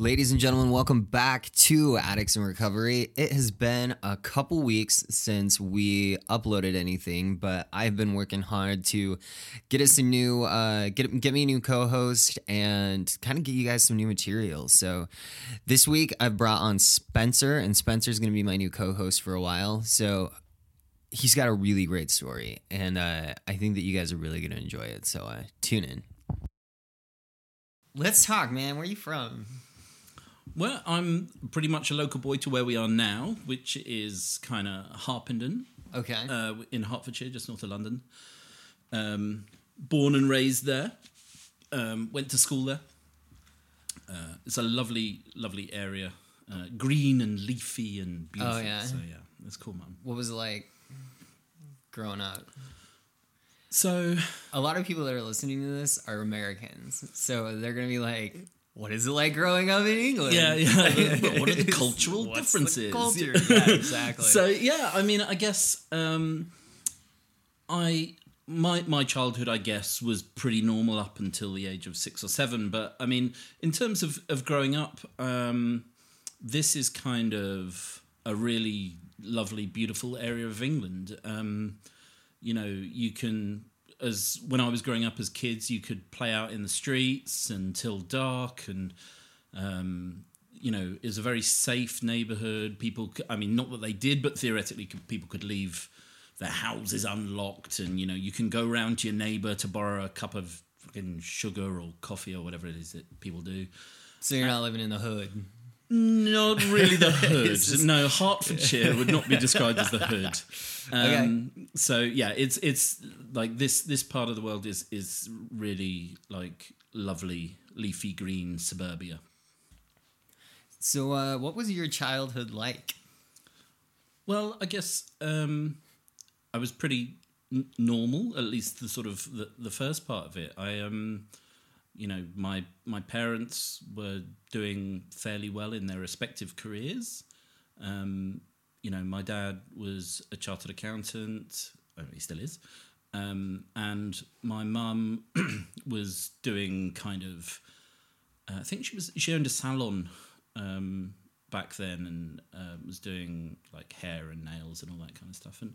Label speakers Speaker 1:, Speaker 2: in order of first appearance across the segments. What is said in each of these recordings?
Speaker 1: Ladies and gentlemen, welcome back to Addicts in Recovery. It has been a couple weeks since we uploaded anything, but I've been working hard to get us a new, uh, get get me a new co-host and kind of get you guys some new material. So this week I've brought on Spencer, and Spencer's going to be my new co-host for a while. So he's got a really great story, and uh, I think that you guys are really going to enjoy it. So uh, tune in. Let's talk, man. Where are you from?
Speaker 2: Well, I'm pretty much a local boy to where we are now, which is kind of Harpenden
Speaker 1: Okay.
Speaker 2: uh, in Hertfordshire, just north of London. Um, born and raised there. Um, went to school there. Uh, it's a lovely, lovely area. Uh, green and leafy and beautiful.
Speaker 1: Oh, yeah?
Speaker 2: So yeah, it's cool, man.
Speaker 1: what was it like growing up?
Speaker 2: So
Speaker 1: A lot of people that are listening to this are Americans, so they're gonna be like, "What is it like growing up in England?"
Speaker 2: yeah, yeah. What are the cultural
Speaker 1: What's the
Speaker 2: differences?
Speaker 1: culture? Yeah, exactly.
Speaker 2: So yeah, I mean, I guess um, I my my childhood, I guess, was pretty normal up until the age of six or seven. But I mean, in terms of of growing up, um, this is kind of a really lovely, beautiful area of England. Um, you know, you can as when I was growing up as kids, you could play out in the streets until dark, and um, you know, it was a very safe neighborhood. People, I mean, not that they did, but theoretically, could, people could leave their houses unlocked, and you know, you can go round to your neighbor to borrow a cup of fucking sugar or coffee or whatever it is that people do.
Speaker 1: so you're not living in the hood.
Speaker 2: Not really the hood. No, Hertfordshire would not be described as the hood. Um, So yeah, it's it's like this this part of the world is is really like lovely leafy green suburbia.
Speaker 1: So, uh, what was your childhood like?
Speaker 2: Well, I guess um, I was pretty n- normal, at least the sort of the, the first part of it. I um, you know, my my parents were doing fairly well in their respective careers. Um, you know, my dad was a chartered accountant. Oh, he still is. Um, and my mum was doing kind of, uh, I think she was she owned a salon um, back then and uh, was doing like hair and nails and all that kind of stuff. And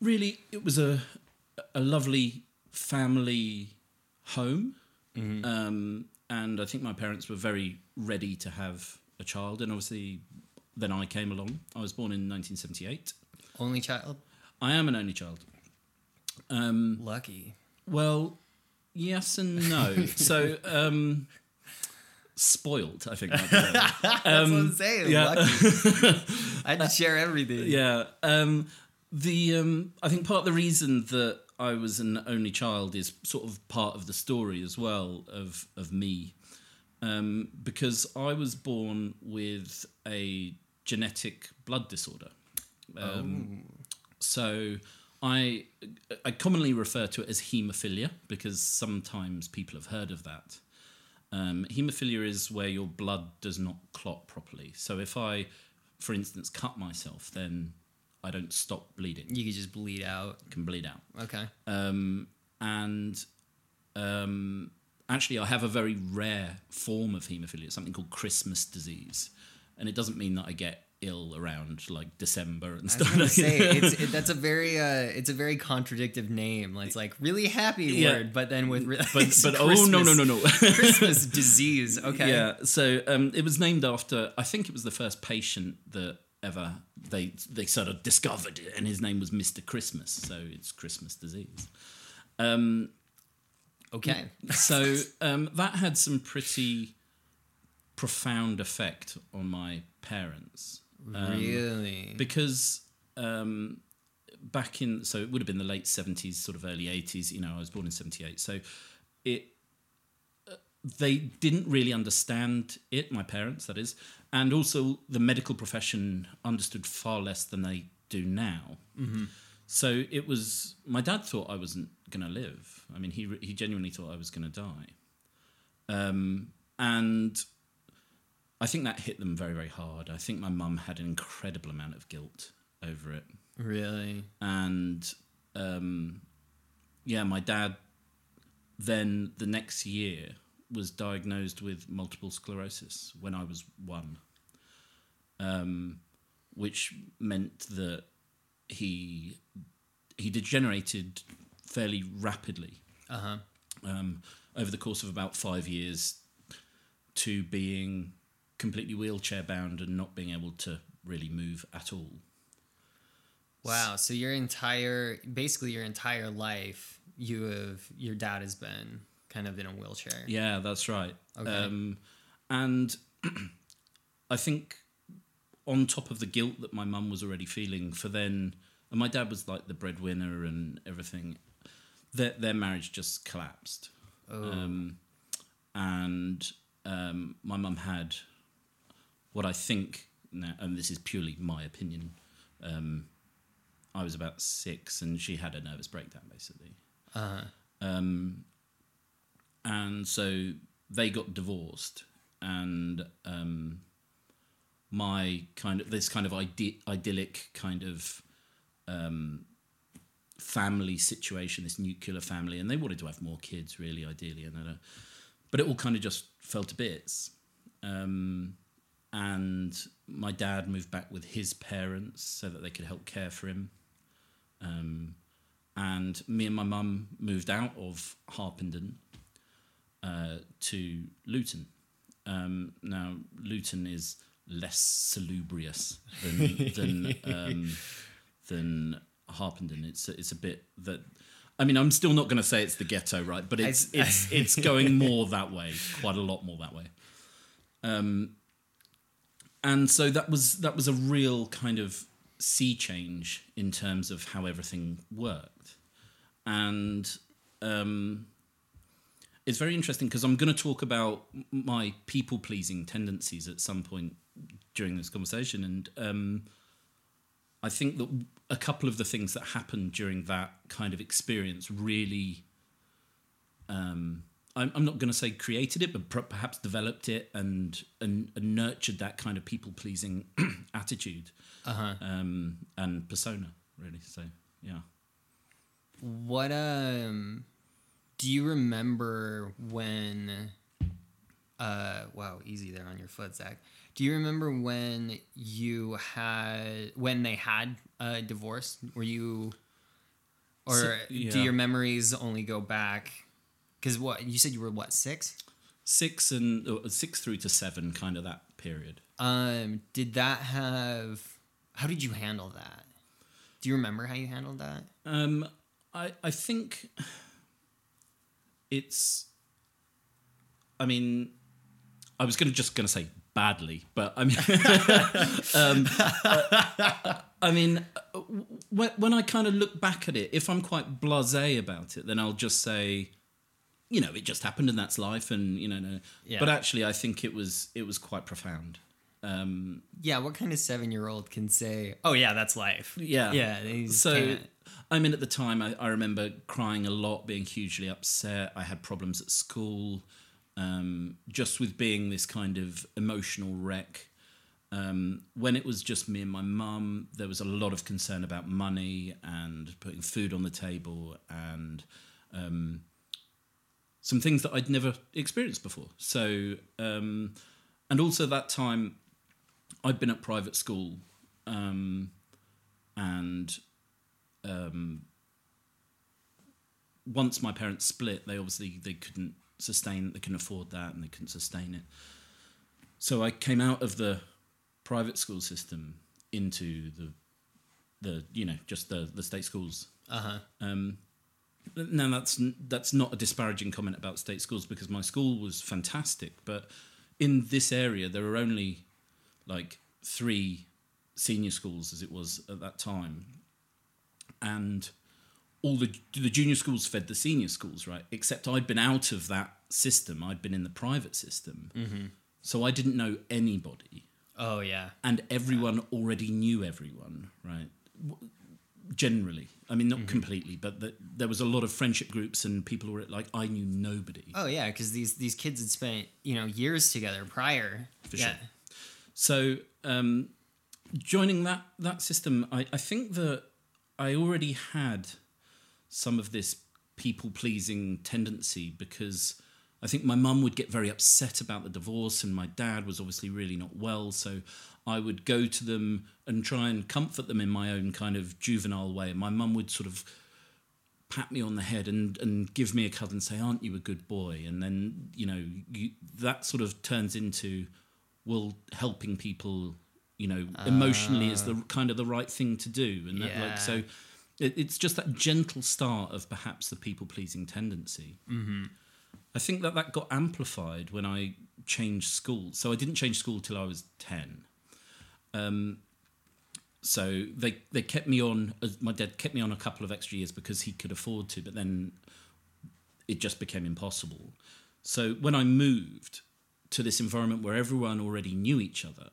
Speaker 2: really, it was a a lovely family home. Um, and I think my parents were very ready to have a child. And obviously, then I came along. I was born in 1978.
Speaker 1: Only child?
Speaker 2: I am an only child. Um,
Speaker 1: Lucky.
Speaker 2: well, yes and no. so, um, spoiled, I think. might be the word.
Speaker 1: That's what I'm saying.
Speaker 2: yeah.
Speaker 1: Lucky. I had to share everything.
Speaker 2: yeah. Um, the um, I think part of the reason that I was an only child is sort of part of the story as well of of me, um, because I was born with a genetic blood disorder. Um, So I I commonly refer to it as haemophilia because sometimes people have heard of that. Um, haemophilia is where your blood does not clot properly. So if I, for instance, cut myself, then I don't stop bleeding.
Speaker 1: You can just bleed out.
Speaker 2: can bleed out.
Speaker 1: Okay.
Speaker 2: Um, and um, actually, I have a very rare form of haemophilia. It's something called Christmas disease, and it doesn't mean that I get ill around like December and stuff.
Speaker 1: say it's it, that's a very uh it's a very contradictive name. It's like really happy
Speaker 2: Yeah.
Speaker 1: word, but then with re-
Speaker 2: but but oh no no no no.
Speaker 1: Christmas disease. Okay.
Speaker 2: Yeah, so um, it was named after. I think it was the first patient that ever they they sort of discovered it, and his name was Mister Christmas. So it's Christmas disease. Um,
Speaker 1: Okay.
Speaker 2: so um, that had some pretty profound effect on my parents Um,
Speaker 1: really.
Speaker 2: because um, back in so it would have been the late 70s sort of early 80s you know i was born in 78 so it they didn't really understand it my parents that is and also the medical profession understood far less than they do now so it was my dad thought i wasn't going to live i mean he he genuinely thought i was going to die um, and I think that hit them very, very hard. I think my mum had an incredible amount of guilt over it.
Speaker 1: really.
Speaker 2: And um, yeah, my dad then the next year was diagnosed with multiple sclerosis when I was one, um, which meant that he he degenerated fairly rapidly
Speaker 3: Uh huh.
Speaker 2: um, over the course of about five years to being completely wheelchair bound and not being able to really move at all.
Speaker 3: Wow. So your entire, basically your entire life, you have your dad has been kind of in a wheelchair.
Speaker 2: Yeah, that's right.
Speaker 3: Okay.
Speaker 2: Um, and I think on top of the guilt that my mum was already feeling for then, and my dad was like the breadwinner and everything, their, their marriage just collapsed.
Speaker 3: Oh.
Speaker 2: Um, and um, my mum had what I think, now, and this is purely my opinion, um, I was about six and she had a nervous breakdown basically.
Speaker 3: Uh-huh.
Speaker 2: Um, and so they got divorced, and um, my kind of this kind of idyllic kind of um, family situation, this nuclear family, and they wanted to have more kids, really, ideally, and uh, but it all kind of just fell to bits. Um, and my dad moved back with his parents so that they could help care for him. Um, and me and my mum moved out of Harpenden uh, to Luton. Um, now, Luton is less salubrious than than um, than Harpenden. It's it's a bit that. I mean, I'm still not going to say it's the ghetto, right? But it's it's it's going more that way, quite a lot more that way. Um, and so that was that was a real kind of sea change in terms of how everything worked, and um, it's very interesting because I'm going to talk about my people pleasing tendencies at some point during this conversation, and um, I think that a couple of the things that happened during that kind of experience really. Um, I'm, I'm not going to say created it, but per- perhaps developed it and, and and nurtured that kind of people pleasing attitude
Speaker 3: Uh-huh.
Speaker 2: um, and persona, really. So yeah.
Speaker 3: What um do you remember when uh wow, easy there on your foot, Zach. Do you remember when you had when they had a divorce? Were you or
Speaker 2: So-
Speaker 3: do your memories only go back cuz what you said you were what, 6?
Speaker 2: Six and uh, six through to seven, kind of that period.
Speaker 3: Um did that have how did you handle that? Do you remember how you handled that?
Speaker 2: Um, I I think it's. I mean, I was gonna just gonna say badly, but I mean, um, uh, I mean, uh, when when I kind of look back at it, if I'm quite blasé about it, then I'll just say, you know, it just happened and that's life, and you know, no.
Speaker 3: Yeah.
Speaker 2: But actually, I think it was it was quite profound. Um,
Speaker 3: Yeah, what kind of 7-year-old can say, "Oh yeah, that's life."
Speaker 2: Yeah.
Speaker 3: Yeah,
Speaker 2: so
Speaker 3: can't.
Speaker 2: I mean, at the time, I, I remember crying a lot, being hugely upset. I had problems at school, um, just with being this kind of emotional wreck. Um, when it was just me and my mum, there was a lot of concern about money and putting food on the table and um, some things that I'd never experienced before. So, um, and also that time, I'd been at private school, um, and um, once my parents split, they obviously they couldn't sustain, they couldn't afford that, and they couldn't sustain it. So I came out of the private school system into the the you know just the the state schools.
Speaker 3: Uh-huh.
Speaker 2: Um, now that's that's not a disparaging comment about state schools because my school was fantastic, but in this area there are only like three senior schools as it was at that time, and all the the junior schools fed the senior schools, right? Except I'd been out of that system. I'd been in the private system, so I didn't know anybody
Speaker 3: Oh yeah.
Speaker 2: and everyone already knew everyone, right? Generally, I mean, not completely, but the, there was a lot of friendship groups and people were like, I knew nobody.
Speaker 3: Oh yeah, because these these kids had spent you know years together prior.
Speaker 2: For
Speaker 3: yeah.
Speaker 2: sure. So, um, joining that that system, I, I think that I already had some of this people pleasing tendency because I think my mum would get very upset about the divorce, and my dad was obviously really not well. So I would go to them and try and comfort them in my own kind of juvenile way. My mum would sort of pat me on the head and, and give me a cuddle and say, Aren't you a good boy? And then, you know, you, that sort of turns into, well, helping people, you know, emotionally is the kind of the right thing to do. And that, like, so it, it's just that gentle start of perhaps the people pleasing tendency. Mm-hmm. I think that that got amplified when I changed school. So I didn't change school till I was 10. Um, so they they kept me on. uh, My dad kept me on a couple of extra years because he could afford to, but then it just became impossible. So when I moved to this environment where everyone already knew each other,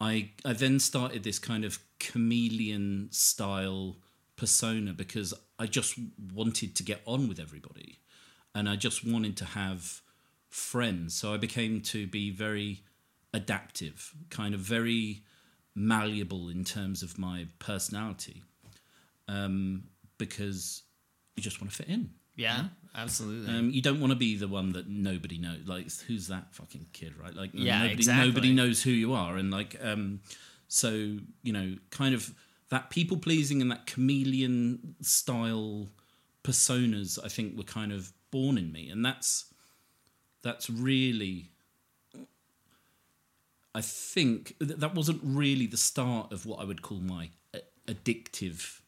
Speaker 2: I I then started this kind of chameleon style persona because I just wanted to get on with everybody, and I just wanted to have friends. So I became to be very adaptive, kind of very malleable in terms of my personality, um, because you just want to fit in.
Speaker 1: Yeah, absolutely.
Speaker 2: Um, you don't want to be the one that nobody knows. Like, who's that fucking kid, right? Like,
Speaker 1: Yeah,
Speaker 2: nobody,
Speaker 1: exactly.
Speaker 2: nobody knows who you are, and like, um, so you know, kind of that people pleasing and that chameleon style personas, I think, were kind of born in me, and that's that's really. I think th- that wasn't really the start of what I would call my uh, addictive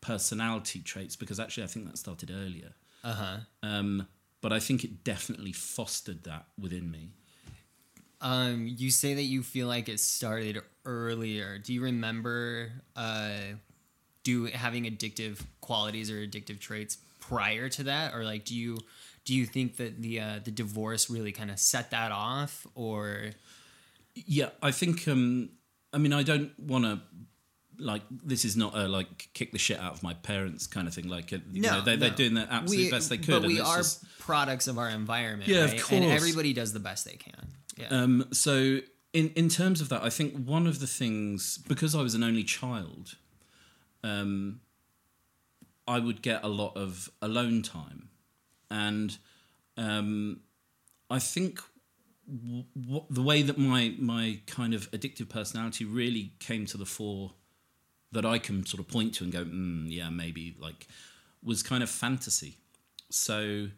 Speaker 2: personality traits because actually I think that started earlier.
Speaker 1: Uh huh.
Speaker 2: Um, but I think it definitely fostered that within me.
Speaker 1: Um, you say that you feel like it started earlier. Do you remember uh, do having addictive qualities or addictive traits prior to that, or like do you do you think that the uh, the divorce really kind of set that off, or
Speaker 2: Yeah, I think. Um, I mean, I don't want to like. This is not a like kick the shit out of my parents kind of thing. Like, uh, you know, they, they're doing the absolute
Speaker 1: We-
Speaker 2: best they could.
Speaker 1: But
Speaker 2: and
Speaker 1: we are
Speaker 2: just-
Speaker 1: products of our environment,
Speaker 2: Yeah, of
Speaker 1: right? And everybody does the best they can. Yeah.
Speaker 2: Um, so in in terms of that, I think one of the things because I was an only child, um, I would get a lot of alone time, and um, I think w- w- the way that my my kind of addictive personality really came to the fore that I can sort of point to and go, mm, yeah, maybe like was kind of fantasy. So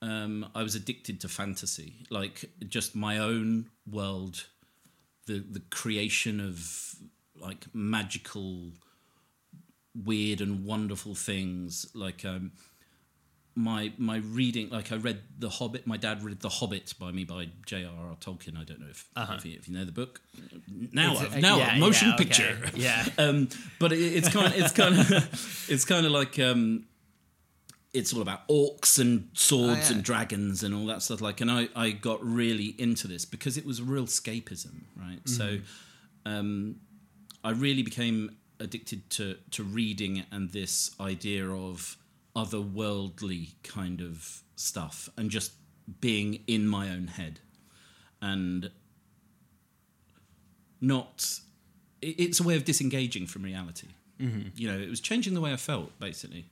Speaker 2: um, I was addicted to fantasy, like just my own world, the the creation of like magical, weird and wonderful things. Like um, my my reading, like I read The Hobbit. My dad read The Hobbit by me by J.R.R. Tolkien. I don't know if, if, you, if you know the book. Now,
Speaker 1: It's-
Speaker 2: I've,
Speaker 1: uh,
Speaker 2: now
Speaker 1: yeah,
Speaker 2: I've motion
Speaker 1: yeah, okay.
Speaker 2: picture.
Speaker 1: Yeah.
Speaker 2: Um, but it, it's kind of it's kind of it's kind of like um, it's all about orcs and swords
Speaker 1: Oh, yeah.
Speaker 2: and dragons and all that stuff. Like, and I I got really into this because it was real escapism, right? So,
Speaker 1: Mm-hmm.
Speaker 2: um, I really became addicted to to reading and this idea of otherworldly kind of stuff and just being in my own head and not it's a way of disengaging from reality. You know it was changing the way i felt basically.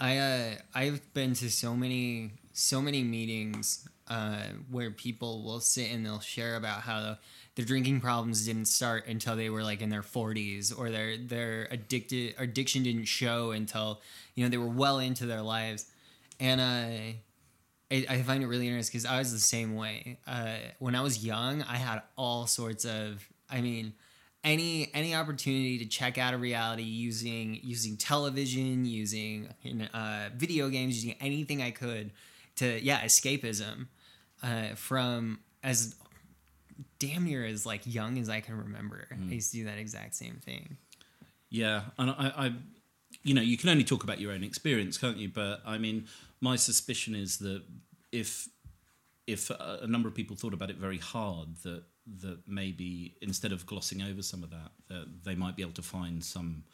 Speaker 1: I uh, I've been to so many so many meetings uh, where people will sit and they'll share about how their drinking problems didn't start until they were like in their 40s or their their addicted addiction didn't show until you know they were well into their lives and uh, I, I find it really interesting because I was the same way. Uh, when I was young, I had all sorts of. I mean, any any opportunity to check out of reality using using television, using uh, video games, using anything I could to yeah escapism uh, from as damn near as like young as I can remember. I mm. used to do that exact same thing.
Speaker 2: Yeah, and I, I, you know, you can only talk about your own experience, can't you? But I mean, my suspicion is that if if a, a number of people thought about it very hard, that that maybe instead of glossing over some of that, that they might be able to find some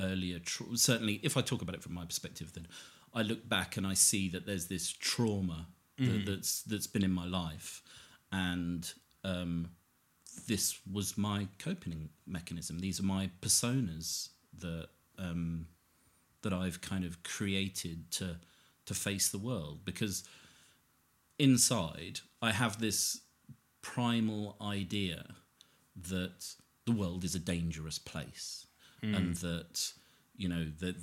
Speaker 2: earlier. Tra- certainly, if I talk about it from my perspective, then I look back and I see that there's this trauma that, mm. that's that's been in my life, and um, this was my coping mechanism. These are my personas that um, that I've kind of created to to face the world because inside, I have this primal idea that the world is a dangerous place and that, you know, that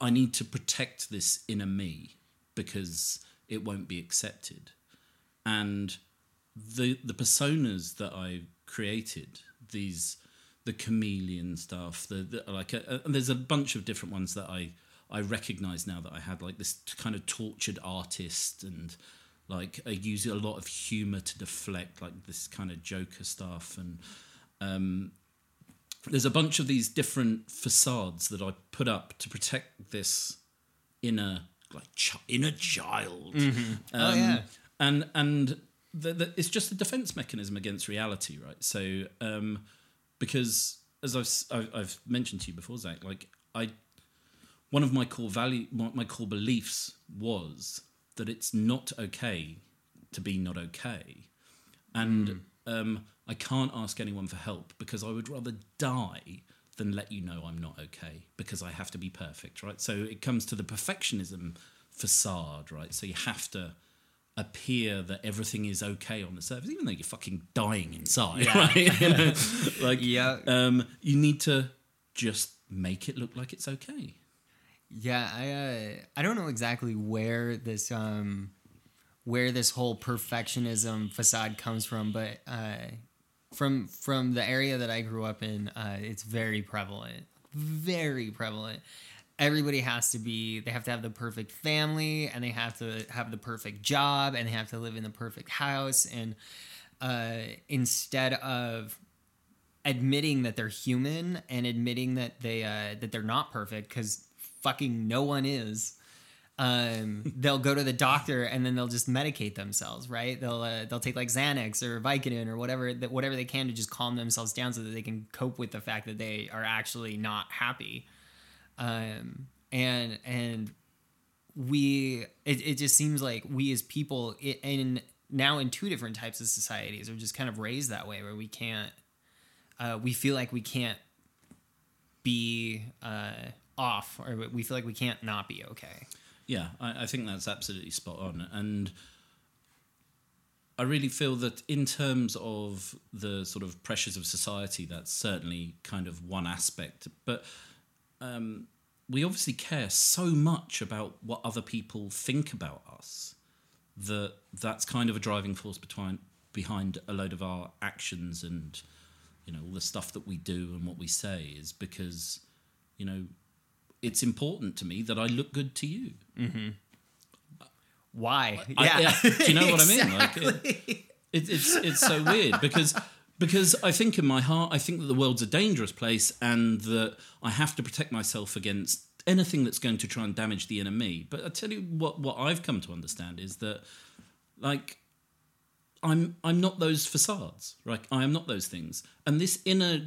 Speaker 2: I need to protect this inner me because it won't be accepted. And the the personas that I created, these the chameleon stuff, the, the like, uh, and there's a bunch of different ones that I I recognize now that I had like this kind of tortured artist and like I use a lot of humor to deflect like this kind of Joker stuff and um, there's a bunch of these different facades that I put up to protect this inner like ch- inner child.
Speaker 1: Oh, yeah.
Speaker 2: and and the, the, it's just a defense mechanism against reality, right? So um, because as I've, I've I've mentioned to you before, Zach, like I one of my core value my, my core beliefs was that it's not okay to be not okay and um, I can't ask anyone for help because I would rather die than let you know I'm not okay because I have to be perfect, right? So it comes to the perfectionism facade, right? So you have to appear that everything is okay on the surface, even though you're fucking dying inside, right? You know, like,
Speaker 1: Yeah.
Speaker 2: um, you need to just make it look like it's okay.
Speaker 1: Yeah, I uh, I don't know exactly where this um where this whole perfectionism facade comes from, but uh, from from the area that I grew up in, uh, it's very prevalent, very prevalent. Everybody has to be. They have to have the perfect family, and they have to have the perfect job, and they have to live in the perfect house. And uh, instead of admitting that they're human and admitting that they uh, that they're not perfect because fucking no one is um, they'll go to the doctor and then they'll just medicate themselves right they'll uh, they'll take like xanax or vicodin or whatever that whatever they can to just calm themselves down so that they can cope with the fact that they are actually not happy um, and and we it, it just seems like we as people i in now in two different types of societies are just kind of raised that way where we can't uh, we feel like we can't be uh, off or we feel like we can't not be okay
Speaker 2: Yeah, I, I think that's absolutely spot on. And I really feel that in terms of the sort of pressures of society, that's certainly kind of one aspect. But um, we obviously care so much about what other people think about us that that's kind of a driving force behind behind a load of our actions and you know all the stuff that we do and what we say is because you know it's important to me that I look good to you.
Speaker 1: why
Speaker 2: I-
Speaker 1: yeah,
Speaker 2: do you know what I mean? Like, it-
Speaker 1: Exactly.
Speaker 2: It, it's it's so weird because because I think in my heart I think that the world's a dangerous place and that I have to protect myself against anything that's going to try and damage the inner me. But I tell you what what I've come to understand is that like I'm I'm not those facades. Right? I am not those things. And this inner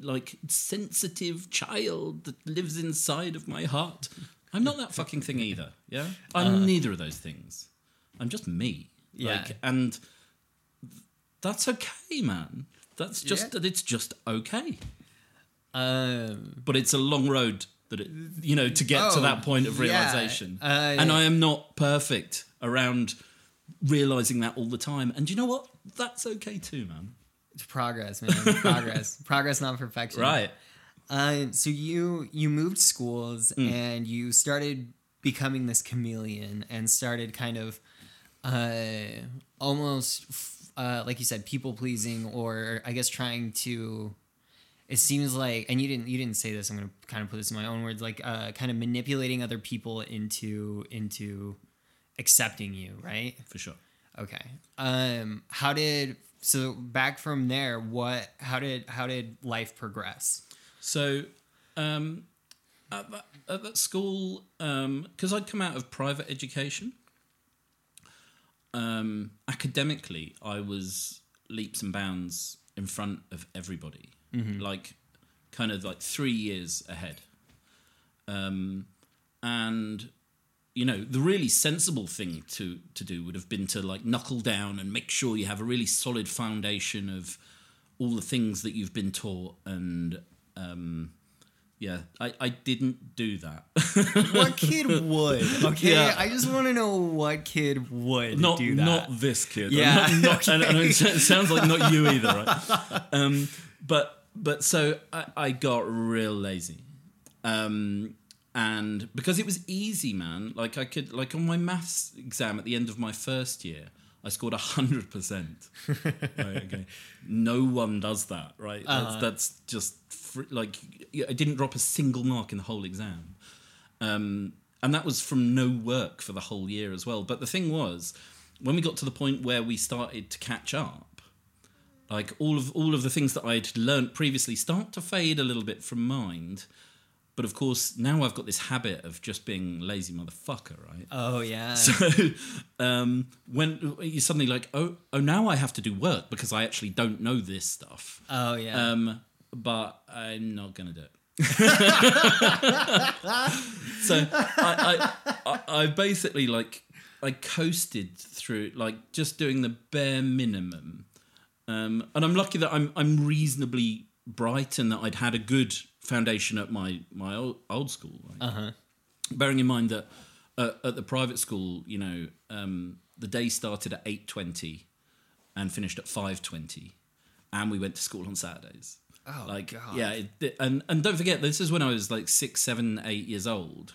Speaker 2: like sensitive child that lives inside of my heart. I'm not that fucking thing either. Yeah? I'm uh. neither of those things. I'm just me.
Speaker 1: Yeah.
Speaker 2: Like and that's okay, man. That's just
Speaker 1: Yeah.
Speaker 2: that it's just okay.
Speaker 1: um
Speaker 2: But it's a long road that it, you know to get to
Speaker 1: Oh,
Speaker 2: that point of
Speaker 1: yeah.
Speaker 2: realization.
Speaker 1: Uh,
Speaker 2: and I am not perfect around realizing that all the time. And you know what? That's okay too, man.
Speaker 1: it's progress man progress progress not perfection
Speaker 2: Right.
Speaker 1: Uh, so you you moved schools
Speaker 2: Mm.
Speaker 1: and you started becoming this chameleon and started kind of uh, almost uh, like you said people pleasing or I guess trying to. It seems like, and you didn't you didn't say this. I'm gonna kind of put this in my own words, like uh, kind of manipulating other people into into accepting you, right?
Speaker 2: For sure.
Speaker 1: Okay. Um, how did so back from there? What? How did how did life progress?
Speaker 2: So, um, at, that, at that school, because I'd come out of private education, um, academically, I was leaps and bounds in front of everybody, like kind of like three years ahead. Um, and you know, the really sensible thing to to do would have been to like knuckle down and make sure you have a really solid foundation of all the things that you've been taught and um, yeah, I, I didn't do that.
Speaker 3: what kid would? Okay,
Speaker 2: Yeah.
Speaker 3: I just want to know what kid would
Speaker 2: not
Speaker 3: do that.
Speaker 2: not this kid.
Speaker 3: Yeah,
Speaker 2: Not, not- and, and it sounds like not you either, right? Um, but but so I, I got real lazy, um, and because it was easy, man. Like I could like on my maths exam at the end of my first year. I scored hundred percent. Okay, no one does that, right? That's, that's just fr- like I didn't drop a single mark in the whole exam um, and that was from no work for the whole year as well. But the thing was, when we got to the point where we started to catch up, like all of all of the things that I'd learnt previously start to fade a little bit from mind. But of course, now I've got this habit of just being lazy motherfucker, right?
Speaker 3: Oh yeah.
Speaker 2: So um, when you're suddenly like, oh, oh, now I have to do work because I actually don't know this stuff.
Speaker 3: oh yeah.
Speaker 2: Um, but I'm not gonna do it. so I, I, I, I basically like I coasted through like just doing the bare minimum, um, and I'm lucky that I'm I'm reasonably bright and that I'd had a good foundation at my my old, old school. Right?
Speaker 3: uh-huh.
Speaker 2: bearing in mind that uh, at the private school, you know, um, the day started at eight twenty and finished at five twenty, and we went to school on Saturdays.
Speaker 3: Oh,
Speaker 2: like
Speaker 3: God.
Speaker 2: yeah, it, and and don't forget this is when I was like six, seven, eight years old.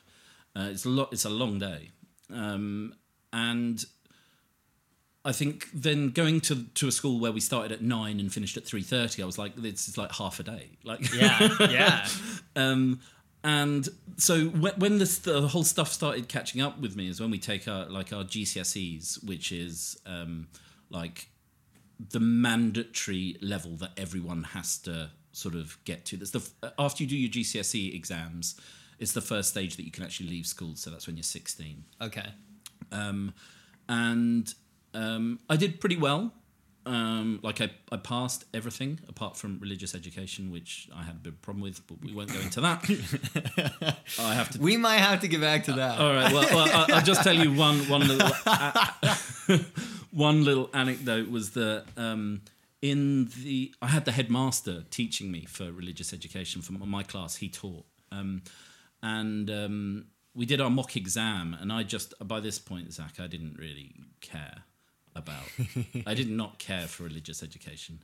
Speaker 2: Uh, it's a lot. It's a long day, um, and I think then going to to a school where we started at nine and finished at three thirty, I was like, this is like half a day. Like
Speaker 3: Yeah. Yeah.
Speaker 2: um, and so when, when this, the whole stuff started catching up with me is when we take our like our GCSEs, which is um, like the mandatory level that everyone has to sort of get to. That's the after you do your GCSE exams, it's the first stage that you can actually leave school. So that's when you're 16
Speaker 3: Okay.
Speaker 2: um, and um, I did pretty well. Um, like I, I passed everything apart from religious education, which I had a bit of a problem with, but we won't go into that. I have to.
Speaker 3: We might have to get back to that.
Speaker 2: All right. Well, well I, I'll just tell you one one little one little anecdote was that um, in the I had the headmaster teaching me for religious education for my class. He taught, um, and um, we did our mock exam. And I just by this point, Zach, I didn't really care about. I did not care for religious education.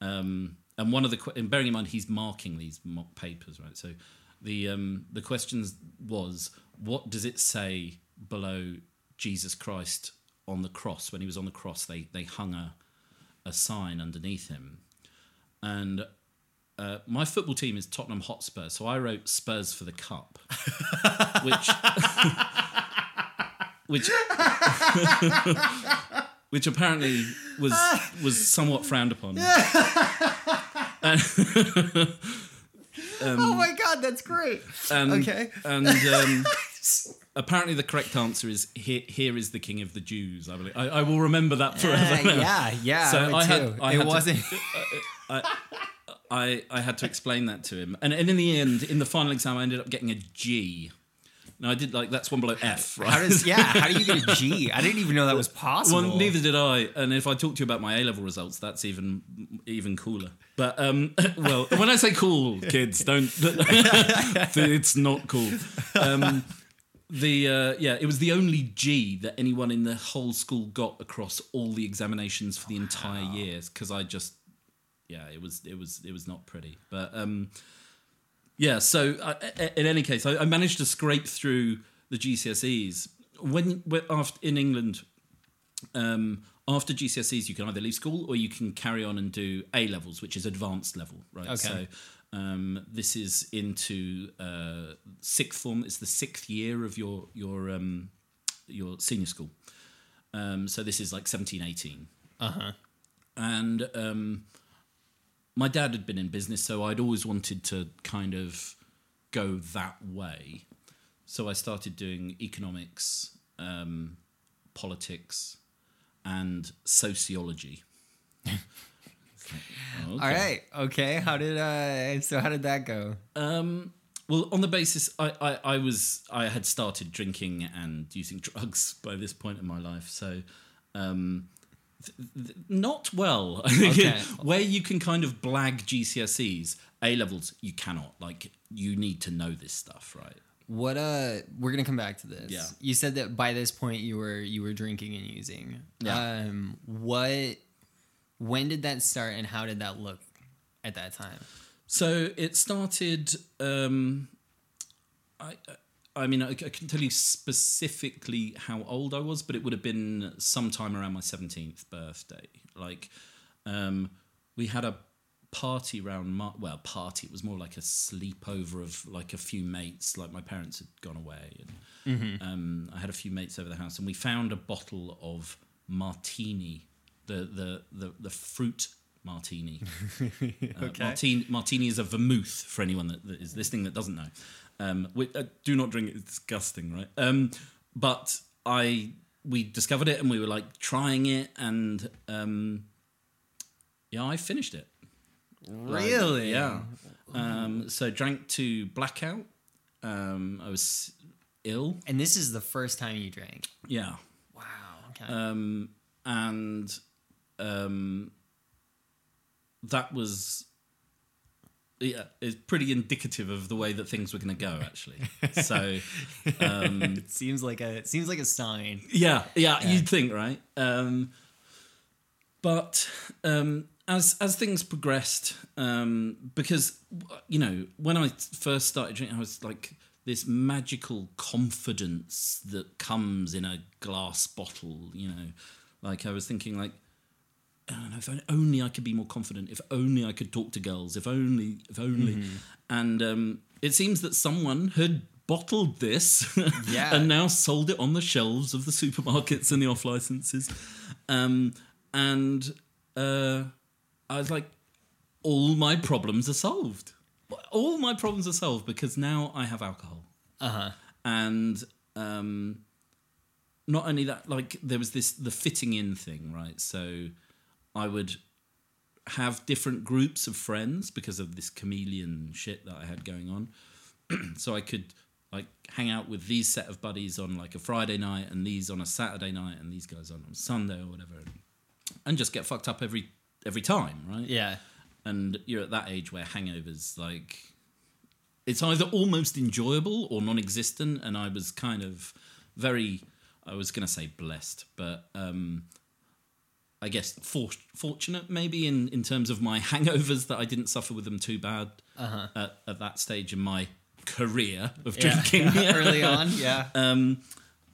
Speaker 2: Um, and one of the and bearing in mind he's marking these mock papers, right? So the um, the questions was what does it say below Jesus Christ on the cross when he was on the cross? They they hung a a sign underneath him, and uh, my football team is Tottenham Hotspur, so I wrote Spurs for the cup, which which which apparently was was somewhat frowned upon. And,
Speaker 3: oh my god, that's great.
Speaker 2: and,
Speaker 3: Okay.
Speaker 2: and um, apparently the correct answer is here, here is the king of the Jews. I believe I, I will remember that forever.
Speaker 3: Uh, yeah, yeah.
Speaker 2: So I had-. I
Speaker 3: it
Speaker 2: had to-
Speaker 3: wasn't.
Speaker 2: I, I had to explain that to him, and, and in the end, in the final exam, I ended up getting a G. Now I did like that's one below F, right?
Speaker 3: how does yeah? How do you get a G? I didn't even know that was possible.
Speaker 2: Well, neither did I. And if I talk to you about my A level results, that's even even cooler. But um, well, when I say cool, kids, don't. it's not cool. Um, the uh, yeah, it was the only G that anyone in the whole school got across all the examinations for the entire years. because I just yeah, it was it was it was not pretty. But um, yeah, so uh, in any case, I, I managed to scrape through the GCSEs. When, when after in England, um, after GCSEs, you can either leave school or you can carry on and do A levels, which is advanced level, right?
Speaker 3: Okay.
Speaker 2: So um, this is into uh, sixth form. It's the sixth year of your your um, your senior school. Um, so this is like 17, 18
Speaker 3: Uh huh.
Speaker 2: and um, my dad had been in business, so I'd always wanted to kind of go that way. So I started doing economics, um, politics, and sociology. Okay.
Speaker 3: All right. Okay. How did uh? So how did that go?
Speaker 2: Um, well, on the basis, I, I, I was I had started drinking and using drugs by this point in my life, so um, th- th- not well.
Speaker 3: Okay.
Speaker 2: Where you can kind of blag GCSEs A levels, you cannot. Like, you need to know this stuff, right?
Speaker 1: What uh we're gonna come back to this.
Speaker 2: Yeah.
Speaker 1: You said that by this point you were you were drinking and using.
Speaker 2: Yeah.
Speaker 1: Um what when did that start and how did that look at that time?
Speaker 2: So it started. Um, I, I mean, I, I can tell you specifically how old I was, but it would have been sometime around my seventeenth birthday. Like, um, we had a party around. Mar- well, party. It was more like a sleepover of like a few mates. Like my parents had gone away, and um, I had a few mates over the house, and we found a bottle of martini, the the the, the fruit martini. Uh, martini, martini is a vermouth for anyone that, that is listening that doesn't know. Um, we, uh, do not drink it; it's disgusting, right? Um, but I we discovered it and we were like trying it, and um, yeah, I finished it. Like,
Speaker 1: Really?
Speaker 2: yeah. Um, so drank to blackout. Um, I was ill.
Speaker 1: And this is the first time you drank.
Speaker 2: Yeah.
Speaker 1: Wow. Okay.
Speaker 2: Um, and um, that was yeah, it's pretty indicative of the way that things were going to go. Actually, so um,
Speaker 1: it seems like a it seems like a sign.
Speaker 2: yeah, yeah, you'd think, right? Um, but um, as as things progressed, um, because you know, when I first started drinking, I was like this magical confidence that comes in a glass bottle. You know, like I was thinking, like, know, if only I could be more confident. If only I could talk to girls. If only, if only. And um, it seems that someone had bottled this
Speaker 1: Yeah.
Speaker 2: and now sold it on the shelves of the supermarkets and the off licenses. Um, and uh, I was like, all my problems are solved. All my problems are solved because now I have alcohol.
Speaker 1: Uh huh.
Speaker 2: And um, not only that, like there was this the fitting in thing, right? So I would have different groups of friends because of this chameleon shit that I had going on. so I could like hang out with these set of buddies on like a Friday night and these on a Saturday night and these guys on, on Sunday or whatever, and just get fucked up every every time, right?
Speaker 1: Yeah.
Speaker 2: and you're at that age where hangovers like it's either almost enjoyable or non-existent and i was kind of very i was going to say blessed but um i guess for, fortunate maybe in in terms of my hangovers that i didn't suffer with them too bad at, at that stage in my career of
Speaker 1: Yeah.
Speaker 2: drinking
Speaker 1: Early on. Yeah.
Speaker 2: um,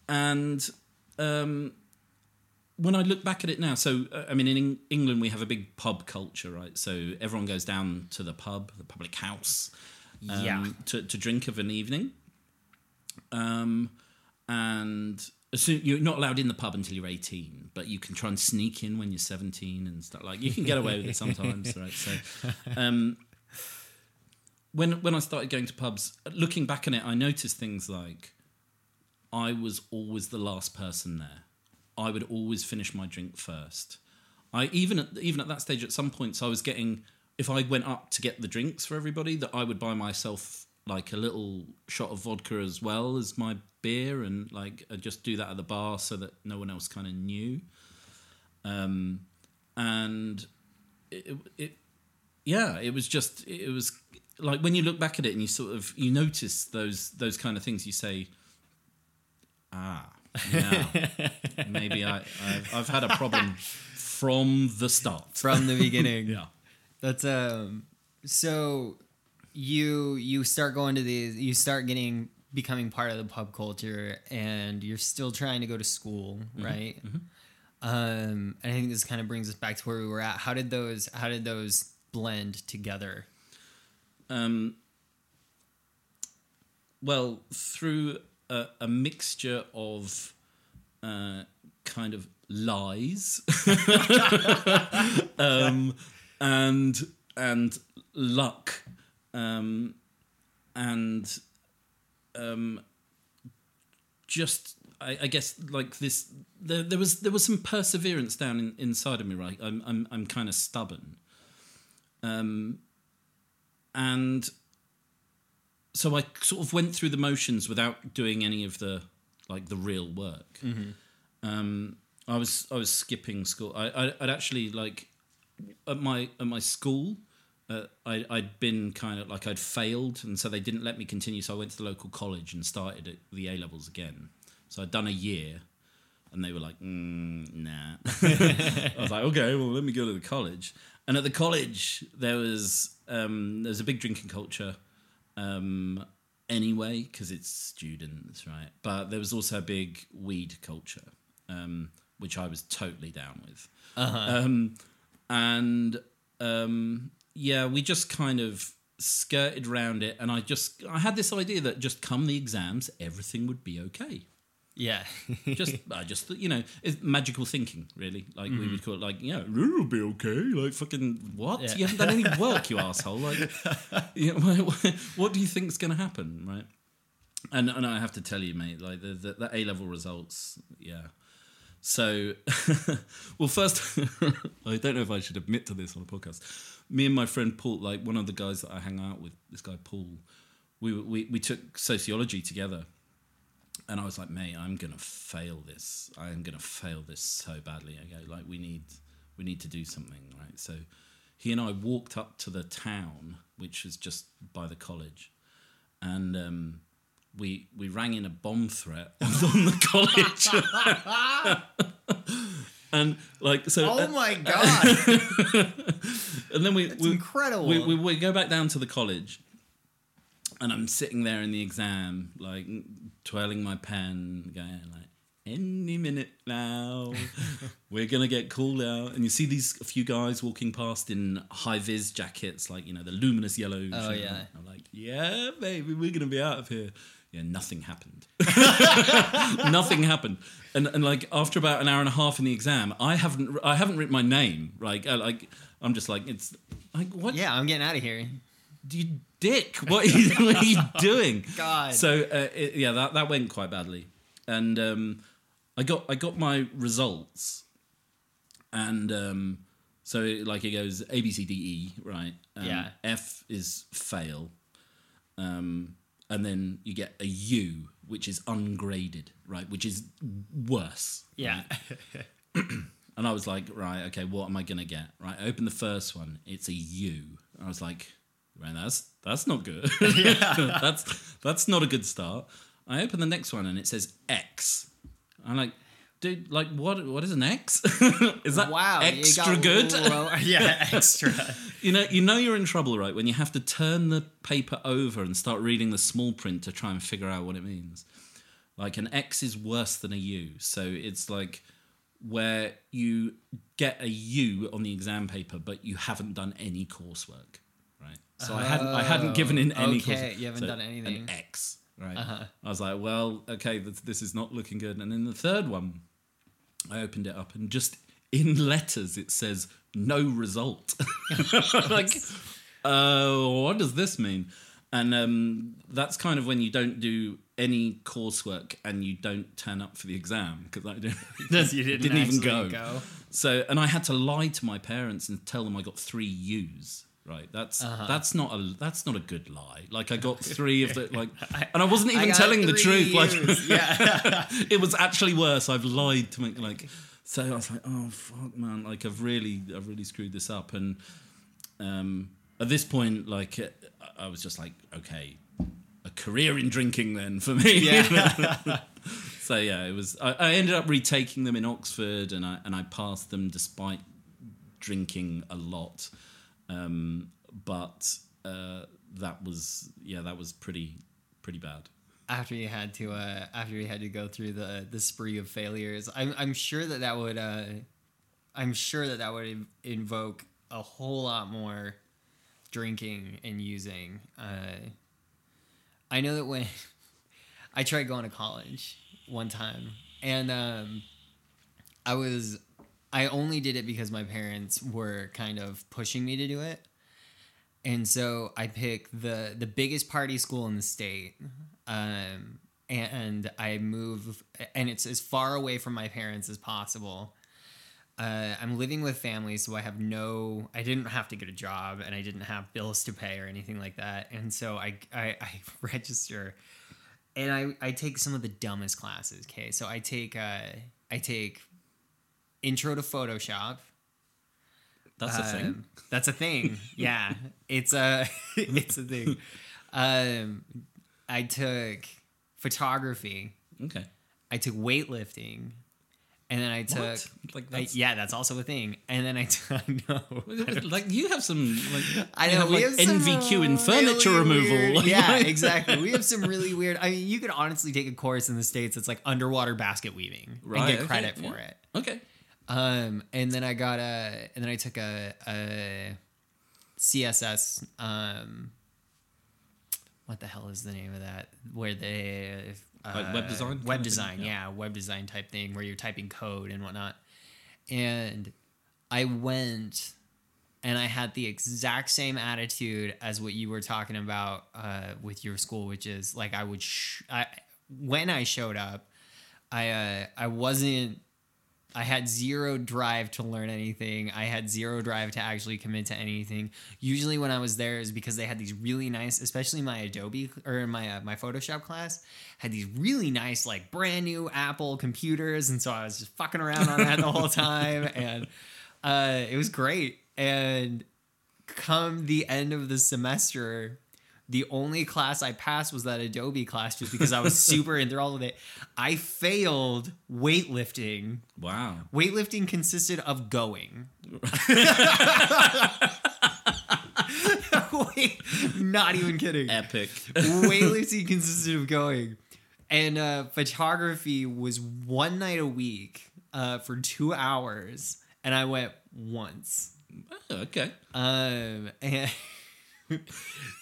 Speaker 2: and um, when I look back at it now, so uh, I mean, in Eng- England we have a big pub culture, right? So everyone goes down to the pub, the public house, um,
Speaker 1: Yeah.
Speaker 2: to to drink of an evening. Um, and soon, you're not allowed in the pub until you're 18, but you can try and sneak in when you're 17 and stuff. Like you can get away with it sometimes, right? So, um, when when I started going to pubs, looking back on it, I noticed things like I was always the last person there. I would always finish my drink first. I even at even at that stage, at some points, I was getting if I went up to get the drinks for everybody, that I would buy myself like a little shot of vodka as well as my beer, and like I'd just do that at the bar so that no one else kind of knew. Um, and it, it, yeah, it was just it was like when you look back at it and you sort of you notice those those kind of things. You say, ah, yeah, maybe I I've, I've had a problem from the start.
Speaker 1: From the beginning.
Speaker 2: yeah.
Speaker 1: That's um. So you you start going to these. You start getting becoming part of the pub culture, and you're still trying to go to school, right? Um, and I think this kind of brings us back to where we were at. How did those How did those blend together?
Speaker 2: Um, well, through a, a mixture of uh, kind of lies um, and and luck um, and um, just I, I guess like this there, there was there was some perseverance down in, inside of me right I'm I'm, I'm kind of stubborn um, and so I sort of went through the motions without doing any of the like the real work. Um, I was I was skipping school. I, I I'd actually like at my at my school uh, I, I'd been kind of like I'd failed, and so they didn't let me continue. So I went to the local college and started at the A levels again. So I'd done a year, and they were like, mm, "Nah." I was like, "Okay, well, let me go to the college." And at the college, there was um, there was a big drinking culture, um, anyway, because it's students, right? But there was also a big weed culture, um, which I was totally down with. Um, and um, yeah, we just kind of skirted around it, and I just I had this idea that just come the exams, everything would be okay.
Speaker 1: Yeah.
Speaker 2: Just I just you know it's magical thinking, really. Like we would mm-hmm. call it, like yeah, it'll be okay. Like fucking what?
Speaker 1: Yeah.
Speaker 2: You haven't done any work, you asshole. Like, you know, what, what do you think's going to happen, right? And and I have to tell you, mate, like the the, the A level results, yeah. So, well, first, I don't know if I should admit to this on a podcast. Me and my friend Paul, like one of the guys that I hang out with, this guy Paul, we we we took sociology together, and I was like, mate, I'm gonna fail this. I'm gonna fail this so badly. I go, like, we need we need to do something, right? So, he and I walked up to the town, which was just by the college, and um, we we rang in a bomb threat on the college. and like so
Speaker 1: oh uh, my god.
Speaker 2: and then we
Speaker 1: It's
Speaker 2: we,
Speaker 1: incredible.
Speaker 2: we, we, we go back down to the college and i'm sitting there in the exam like twirling my pen going like any minute now we're gonna get called out and you see these a few guys walking past in high vis jackets like you know the luminous yellow
Speaker 1: Oh, yeah.
Speaker 2: i'm like yeah baby we're gonna be out of here yeah nothing happened. Nothing happened. And and like after about an hour and a half in the exam i haven't i haven't written my name. Like uh, like i'm just like it's like what?
Speaker 1: Yeah, I'm getting out of here.
Speaker 2: you dick. What are you, what are you doing?
Speaker 1: God.
Speaker 2: so uh, it, yeah that, that went quite badly. And um i got i got my results. And um so like it goes a b c d e right? Um,
Speaker 1: Yeah.
Speaker 2: f is fail. Um and then you get a u which is ungraded right which is worse
Speaker 1: Yeah.
Speaker 2: and I was like, right, okay, what am I gonna get? Right, I opened the first one, it's a U. I was like, right, that's that's not good. that's that's not a good start. I open the next one and it says X. I'm like, dude, like what what is an X? is that
Speaker 1: wow.
Speaker 2: extra good?
Speaker 1: low- yeah, extra.
Speaker 2: you know, you know you're in trouble, right? When you have to turn the paper over and start reading the small print to try and figure out what it means. Like an X is worse than a U, so it's like where you get a U on the exam paper, but you haven't done any coursework, right? So I hadn't, I hadn't given in any.
Speaker 1: Oh, okay,
Speaker 2: coursework.
Speaker 1: you haven't
Speaker 2: So
Speaker 1: done anything.
Speaker 2: An X, right?
Speaker 1: Uh-huh.
Speaker 2: I was like, well, okay, this, this is not looking good. And then the third one, I opened it up and just in letters it says no result. like, uh, what does this mean? And um, that's kind of when you don't do any coursework and you don't turn up for the exam because I didn't,
Speaker 1: you didn't,
Speaker 2: didn't even
Speaker 1: actually
Speaker 2: go. So, and I had to lie to my parents and tell them I got three U's. Right, that's
Speaker 1: Uh-huh.
Speaker 2: that's not a that's not a good lie. Like I got three of the like, and I wasn't even
Speaker 1: got
Speaker 2: telling the truth. Like,
Speaker 1: yeah.
Speaker 2: it was actually worse. I've lied to make like. So I was like, oh fuck, man! Like I've really, I've really screwed this up. And um, at this point, like I was just like, okay, a career in drinking then for me.
Speaker 1: Yeah.
Speaker 2: so yeah, it was. I, I ended up retaking them in Oxford, and I and I passed them despite drinking a lot. Um, but uh, that was yeah, that was pretty pretty bad.
Speaker 1: after you had to uh after you had to go through the the spree of failures i'm i'm sure that that would uh i'm sure that that would invoke a whole lot more drinking and using uh i know that when i tried going to college one time and um i was i only did it because my parents were kind of pushing me to do it and so I picked the the biggest party school in the state, um, and I move, and it's as far away from my parents as possible. Uh, I'm living with family, so I have no, I didn't have to get a job, and I didn't have bills to pay or anything like that. And so I I, I register, and I I take some of the dumbest classes. Okay, so I take uh I take intro to Photoshop
Speaker 2: That's a thing.
Speaker 1: Um, That's a thing. Yeah, it's a it's a thing. Um, I took photography.
Speaker 2: Okay.
Speaker 1: I took weightlifting, and then I took
Speaker 2: What? Like
Speaker 1: I- yeah, that's also a thing. And then I took no.
Speaker 2: like you have some like
Speaker 1: I know
Speaker 2: have,
Speaker 1: we
Speaker 2: like
Speaker 1: have
Speaker 2: NVQ
Speaker 1: uh,
Speaker 2: furniture
Speaker 1: really
Speaker 2: removal.
Speaker 1: weird- yeah, exactly. We have some really weird. I mean, you could honestly take a course in the states that's like underwater basket weaving
Speaker 2: Right,
Speaker 1: and get
Speaker 2: okay,
Speaker 1: credit
Speaker 2: yeah.
Speaker 1: for it.
Speaker 2: Okay.
Speaker 1: Um, and then I got a, and then I took a, a CSS. Um, what the hell is the name of that? Where they uh,
Speaker 2: Like web design
Speaker 1: web design,
Speaker 2: Yeah.
Speaker 1: yeah, web design type thing where you're typing code and whatnot. And I went and I had the exact same attitude as what you were talking about uh, with your school, which is like I would, sh- I when I showed up, I uh, I wasn't. I had zero drive to learn anything. I had zero drive to actually commit to anything. Usually, when I was there, is because they had these really nice, especially my Adobe or my uh, my Photoshop class had these really nice, like brand new Apple computers, and so I was just fucking around on that the whole time, and uh, it was great. And come the end of the semester, the only class I passed was that Adobe class just because I was super enthralled with it. I failed weightlifting.
Speaker 2: Wow.
Speaker 1: Weightlifting consisted of going. Wait, not even kidding.
Speaker 2: Epic.
Speaker 1: Weightlifting consisted of going. And uh, photography was one night a week uh, for two hours. And I went once.
Speaker 2: Oh, okay.
Speaker 1: Um, and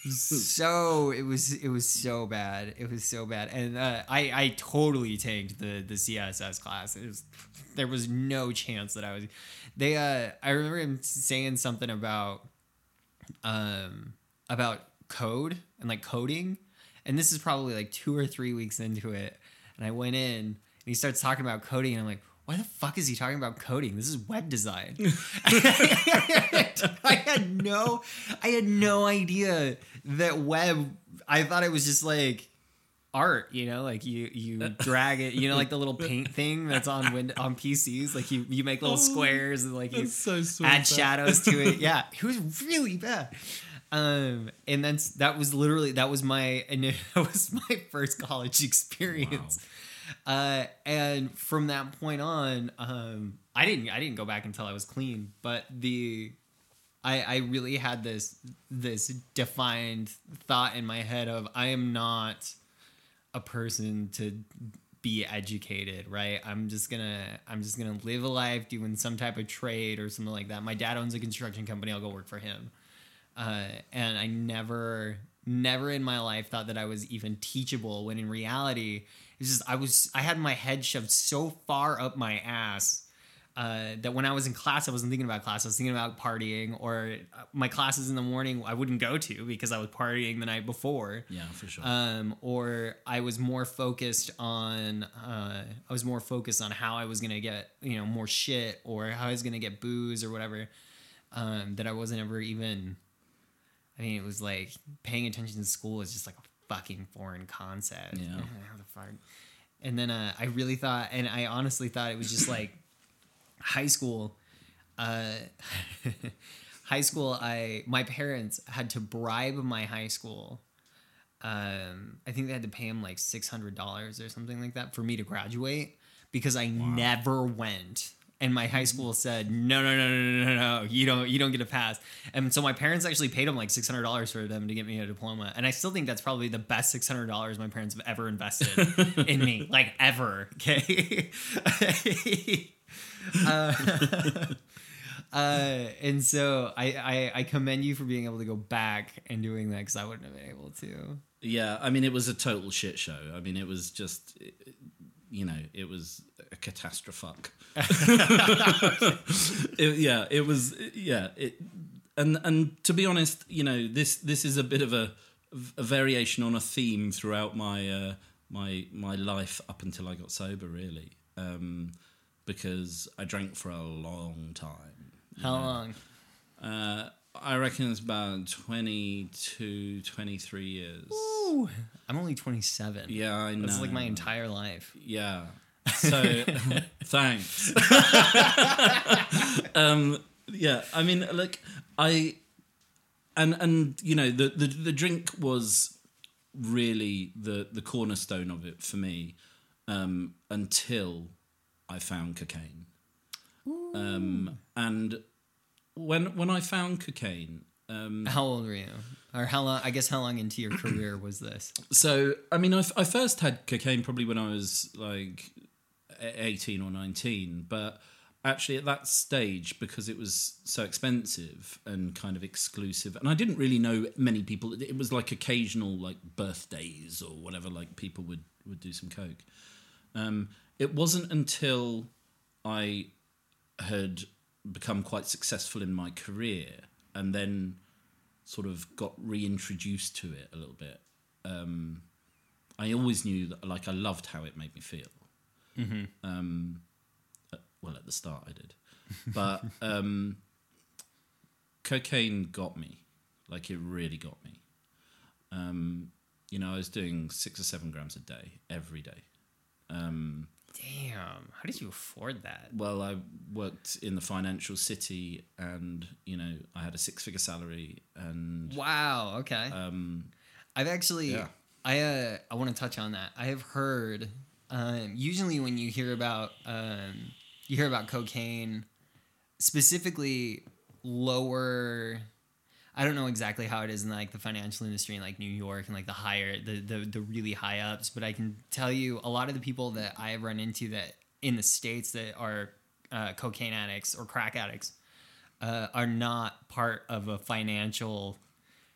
Speaker 1: so it was it was so bad. It was so bad, and uh, I I totally tanked the the CSS class. It was there was no chance that I was. They uh I remember him saying something about um about code and like coding, and this is probably like two or three weeks into it, and I went in and he starts talking about coding, and I'm like. Why the fuck is he talking about coding? This is web design. I had no I had no idea that web I thought it was just like art, you know, like you you drag it, you know, like the little paint thing that's on wind on PCs, like you you make little
Speaker 2: Oh,
Speaker 1: squares and like you
Speaker 2: so sweet.
Speaker 1: add shadows to it. Yeah, it was really bad. Um, and then that was literally that was my and that was my first college experience. Uh, and from that point on, um, I didn't I didn't go back until I was clean. But the I I really had this this defined thought in my head of I am not a person to be educated, right? I'm just gonna I'm just gonna live a life doing some type of trade or something like that. My dad owns a construction company. I'll go work for him. Uh, and I never never in my life thought that I was even teachable. When in reality, just I was I had my head shoved so far up my ass. Uh, that when I was in class, I wasn't thinking about class. I was thinking about partying, or uh, my classes in the morning I wouldn't go to because I was partying the night before
Speaker 2: Yeah, for sure.
Speaker 1: um, or I was more focused on uh, I was more focused on how I was gonna get you know more shit or how I was gonna get booze or whatever um, that I wasn't ever even. I mean, it was like paying attention to school is just like a fucking foreign concept.
Speaker 2: Yeah.
Speaker 1: How the fuck? And then uh, I really thought, and I honestly thought it was just like high school. Uh, high school, I my parents had to bribe my high school. Um, I think they had to pay him like six hundred dollars or something like that for me to graduate because I never went. And my high school said, no, no, no, no, no, no, no, you don't, you don't get a pass. And so my parents actually paid him like six hundred dollars for them to get me a diploma. And I still think that's probably the best six hundred dollars my parents have ever invested in me, like ever. Okay. uh, uh, and so I, I I commend you for being able to go back and doing that because I wouldn't have been able to.
Speaker 2: Yeah, I mean, it was a total shit show. I mean, it was just, you know, it was a catastrophe. It- yeah, it was. Yeah, it, and and to be honest, you know, this this is a bit of a, a variation on a theme throughout my uh, my my life up until I got sober, really, um, because I drank for a long time.
Speaker 1: How long?
Speaker 2: Uh, I reckon it's about 22, 23 years.
Speaker 1: I'm only 27.
Speaker 2: Yeah, I know.
Speaker 1: That's like my entire life.
Speaker 2: Yeah. So thanks. um, yeah, I mean, like I, and and you know the the the drink was really the the cornerstone of it for me um, until I found cocaine. Um, and when when I found cocaine, um,
Speaker 1: How old were you? Or how long? I guess how long into your career was this?
Speaker 2: so I mean, I, f- I first had cocaine probably when I was like e- eighteen or nineteen, but actually at that stage because it was so expensive and kind of exclusive, and I didn't really know many people. It was like occasional like birthdays or whatever, like people would would do some coke. Um, it wasn't until I had become quite successful in my career and then sort of got reintroduced to it a little bit. Um, I always knew that, like, I loved how it made me feel. Um, uh, well, at the start, I did, but um, cocaine got me. Like, it really got me. Um, you know, I was doing six or seven grams a day every day. Um,
Speaker 1: Damn, how did you afford that?
Speaker 2: well, I worked in the financial city, and you know, I had a six-figure salary, and
Speaker 1: Wow. Okay.
Speaker 2: um,
Speaker 1: I've actually,
Speaker 2: Yeah.
Speaker 1: I uh, I want to touch on that. I have heard, um, usually when you hear about, um, you hear about cocaine, specifically lower. I don't know exactly how it is in like the financial industry in like New York and like the higher the, the the really high ups, but I can tell you a lot of the people that I have run into that in the states that are uh, cocaine addicts or crack addicts uh, are not part of a financial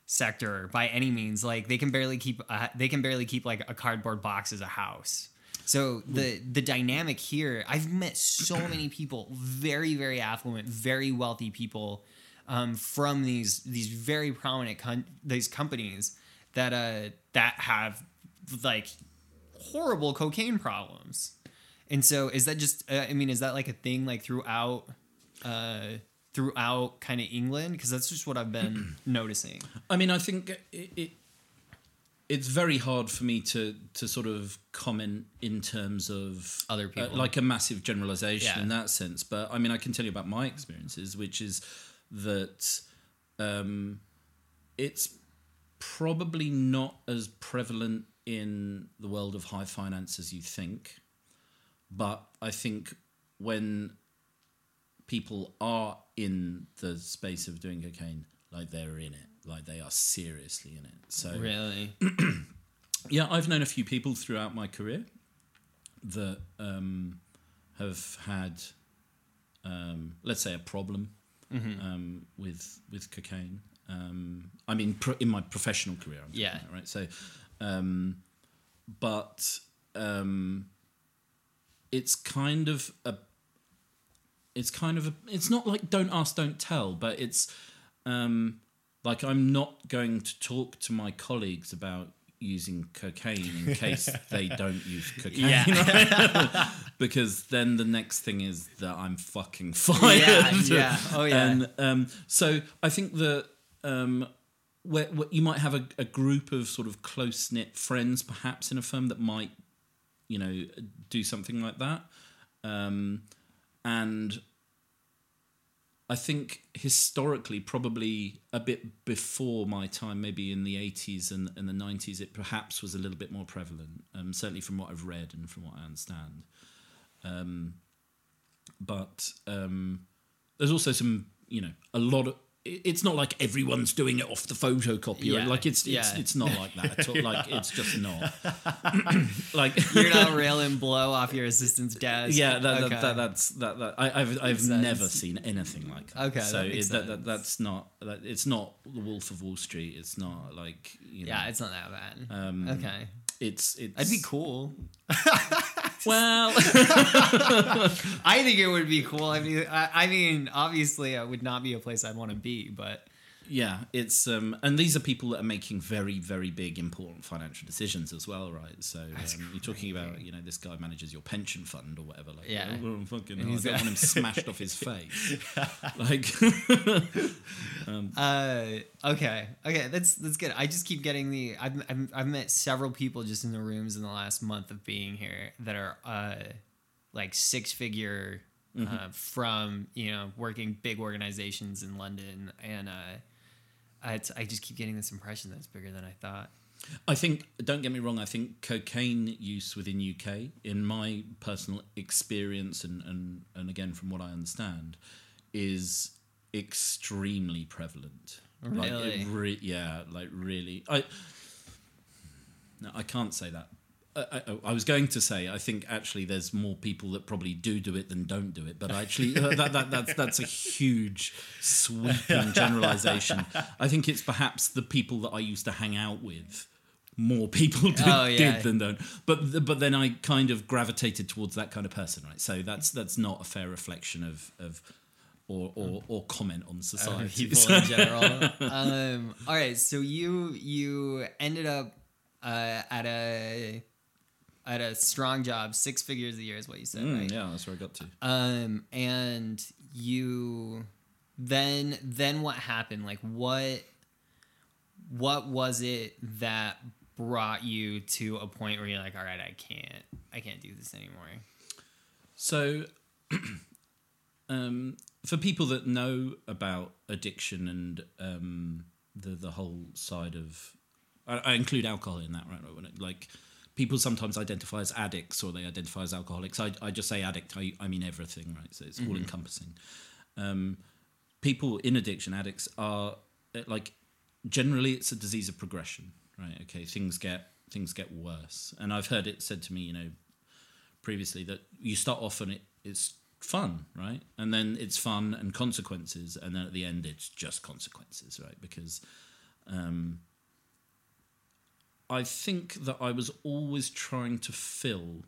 Speaker 1: sector by any means. Like they can barely keep uh, they can barely keep like a cardboard box as a house. So the the dynamic here, I've met so many people, very very affluent, very wealthy people, um, from these these very prominent con- these companies that uh that have like horrible cocaine problems. And so is that just uh, I mean is that like a thing like throughout uh throughout kind of England because that's just what I've been noticing.
Speaker 2: I mean, I think it, it it's very hard for me to to sort of comment in terms of
Speaker 1: Other
Speaker 2: uh,
Speaker 1: people.
Speaker 2: like a massive generalization
Speaker 1: Yeah.
Speaker 2: in that sense. But I mean, I can tell you about my experiences, which is that um, it's probably not as prevalent in the world of high finance as you think. But I think when people are in the space of doing cocaine, like they're in it, like they are seriously in it. So
Speaker 1: Really?
Speaker 2: yeah, I've known a few people throughout my career that um, have had, um, let's say, a problem um, with with cocaine. Um, I mean, pro- in my professional career, I'm
Speaker 1: Yeah.
Speaker 2: about, right. So, um, but um, it's kind of a, it's kind of a, it's not like don't ask, don't tell, but it's um, like I'm not going to talk to my colleagues about using cocaine in case they don't use cocaine.
Speaker 1: Yeah.
Speaker 2: because then the next thing is that I'm fucking fired.
Speaker 1: Yeah, yeah. Oh, yeah.
Speaker 2: And um, so I think that um, where, where you might have a, a group of sort of close knit friends, perhaps in a firm that might, you know, do something like that. Um, and I think historically, probably a bit before my time, maybe in the 80s and, and the 90s, it perhaps was a little bit more prevalent, um, certainly from what I've read and from what I understand. Um, but um, there's also some, you know, a lot of. It- It's not like everyone's doing it off the photocopier.
Speaker 1: Yeah,
Speaker 2: Like it's it's,
Speaker 1: yeah.
Speaker 2: it's not like that at all. Like it's just not. like
Speaker 1: You're not railing blow off your assistant's desk.
Speaker 2: yeah, that,
Speaker 1: Okay.
Speaker 2: that, that, that's that. that I, I've I've
Speaker 1: sense.
Speaker 2: never seen anything like that.
Speaker 1: Okay,
Speaker 2: so
Speaker 1: that
Speaker 2: it, that, that that's not that, it's not the Wolf of Wall Street. It's not like you know,
Speaker 1: yeah, it's not that bad.
Speaker 2: Um,
Speaker 1: okay.
Speaker 2: it's it's.
Speaker 1: That'd be cool.
Speaker 2: Well,
Speaker 1: I think it would be cool. I mean, I, I mean, obviously, it would not be a place I'd want to be, but
Speaker 2: yeah, it's um, and these are people that are making very very big important financial decisions as well, right? So um, you're talking about you know this guy manages your pension fund or whatever. Like,
Speaker 1: Yeah.
Speaker 2: oh, well, fucking,
Speaker 1: And
Speaker 2: hell, I
Speaker 1: he's
Speaker 2: don't
Speaker 1: got-
Speaker 2: want him smashed off his face. Like,
Speaker 1: Uh, okay, okay, that's that's good. I just keep getting the. I've, I've I've met several people just in the rooms in the last month of being here that are uh, like six figure uh, from you know working big organizations in London, and uh, it's, I just keep getting this impression that it's bigger than I thought.
Speaker 2: I think, don't get me wrong, I think cocaine use within UK, in my personal experience and, and, and again from what I understand, is extremely prevalent. Like,
Speaker 1: Really?
Speaker 2: it re- yeah, like really. I no, I can't say that. I, I, I was going to say I think actually there's more people that probably do do it than don't do it, but actually that, that that's that's a huge sweeping generalization. I think it's perhaps the people that I used to hang out with. More people did,
Speaker 1: Oh, yeah.
Speaker 2: did than don't, but but then I kind of gravitated towards that kind of person, right? So that's that's not a fair reflection of of or or, or comment on
Speaker 1: Uh,
Speaker 2: society.
Speaker 1: people in general. um, all right, so you you ended up uh, at a at a strong job, six figures a year is what you said,
Speaker 2: Mm,
Speaker 1: right?
Speaker 2: yeah, that's where I got to.
Speaker 1: Um, and you then then what happened? Like what what was it that brought you to a point where you're like, all right, I can't I can't do this anymore.
Speaker 2: So, um, for people that know about addiction and um, the the whole side of, I, I include alcohol in that, right? When it, like people sometimes identify as addicts or they identify as alcoholics. I, I just say addict. I, I mean everything, right? So it's all encompassing. Um, people in addiction, addicts are uh, like generally it's a disease of progression, right? Okay, things get things get worse, and I've heard it said to me, you know, previously that you start off and it, it's fun, right? And then it's fun and consequences, and then at the end it's just consequences, right? Because um, I think that I was always trying to fill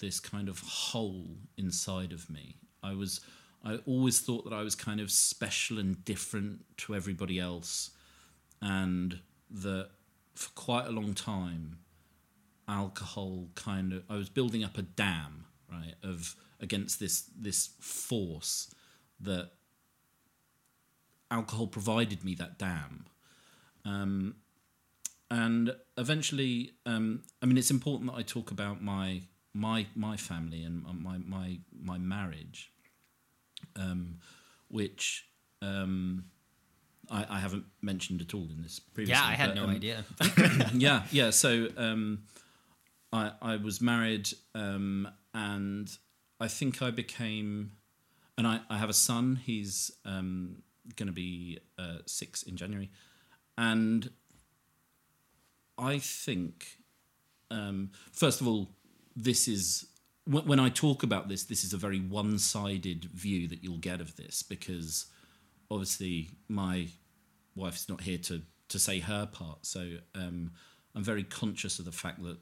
Speaker 2: this kind of hole inside of me. I was I always thought that I was kind of special and different to everybody else and that for quite a long time alcohol kind of I was building up a dam, right, of against this this force that alcohol provided me that dam. Um, and eventually, um, I mean, it's important that I talk about my my my family and my my my marriage, um, which um, I, I haven't mentioned at all in this previously.
Speaker 1: Yeah, I had
Speaker 2: but,
Speaker 1: no
Speaker 2: um,
Speaker 1: idea.
Speaker 2: yeah, yeah. So um, I I was married, um, and I think I became, and I, I have a son. He's um, going to be uh, six in January, and I think, um, first of all, this is when, when I talk about this. This is a very one-sided view that you'll get of this because obviously my wife's not here to to say her part. So um, I'm very conscious of the fact that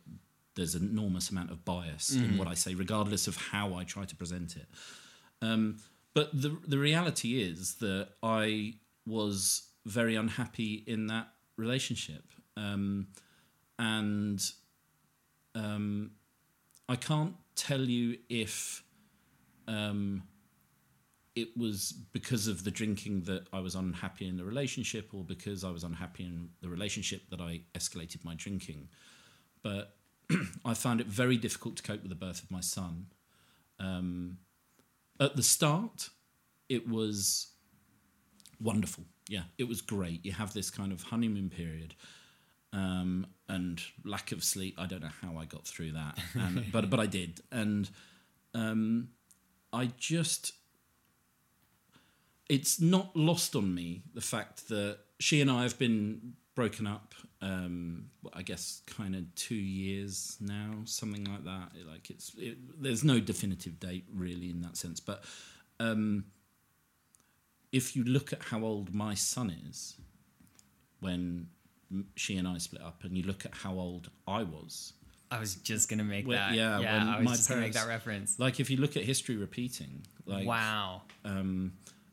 Speaker 2: there's an enormous amount of bias in what I say, regardless of how I try to present it. Um, but the the reality is that I was very unhappy in that relationship, um, and um, I can't tell you if um, it was because of the drinking that I was unhappy in the relationship, or because I was unhappy in the relationship that I escalated my drinking. But I found it very difficult to cope with the birth of my son. Um, at the start, it was wonderful. Yeah, it was great. You have this kind of honeymoon period. Um, and lack of sleep. I don't know how I got through that, and, but but I did, and um, I just it's not lost on me the fact that she and I have been broken up. Um, I guess kind of two years now, something like that. Like it's it, there's no definitive date really in that sense, but um, if you look at how old my son is when she and I split up, and you look at how old I was,
Speaker 1: I was just gonna make that.
Speaker 2: yeah,
Speaker 1: Yeah, I was just gonna make that reference.
Speaker 2: like if you look at history repeating, like
Speaker 1: wow.
Speaker 2: um,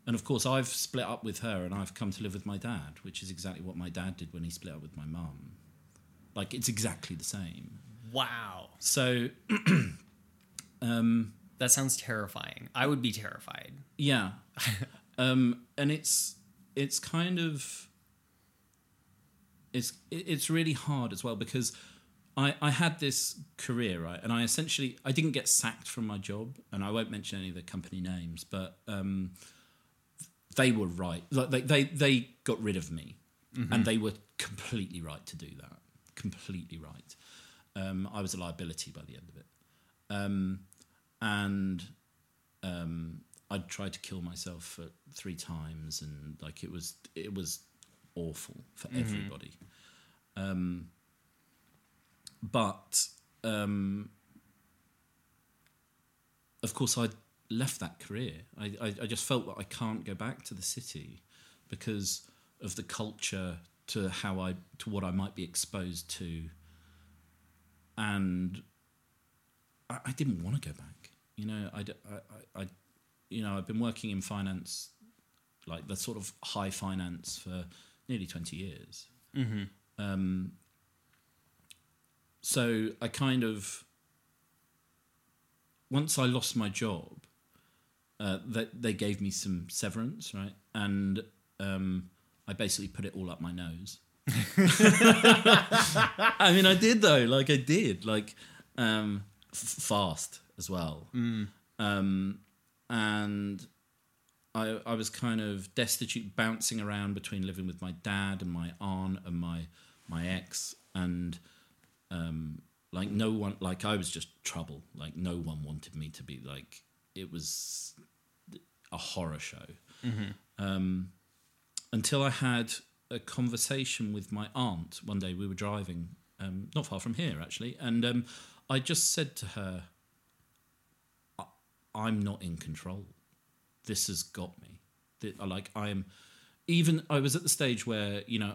Speaker 2: and of course, I've split up with her and I've come to live with my dad, which is exactly what my dad did when he split up with my mum. Like, it's exactly the same.
Speaker 1: Wow.
Speaker 2: So, um,
Speaker 1: That sounds terrifying. I would be terrified.
Speaker 2: yeah. um, and it's, it's kind of, it's, it's really hard as well because I, I had this career right, and I essentially I didn't get sacked from my job, and I won't mention any of the company names, but um, they were right. Like they they, they got rid of me, and they were completely right to do that. Completely right. Um, I was a liability by the end of it, um, and um, I'd tried to kill myself for three times, and like it was it was awful for everybody. Um, but um, of course, I left that career. I, I I just felt that I can't go back to the city because of the culture to how I to what I might be exposed to, and I, I didn't want to go back. You know, I- I- I- you know, I've been working in finance, like the sort of high finance for nearly twenty years. Um, so I kind of once I lost my job, uh, that they gave me some severance, right, and um, I basically put it all up my nose. I mean, I did though. Like I did, like um, f- fast as well, um, and I I was kind of destitute, bouncing around between living with my dad and my aunt and my my ex, and um, like no one, like I was just trouble. Like no one wanted me to be like it was a horror show. Um, until I had a conversation with my aunt one day. We were driving um, not far from here actually, and um, I just said to her, I- "I'm not in control. This has got me. Th- Like I am." Even I was at the stage where you know,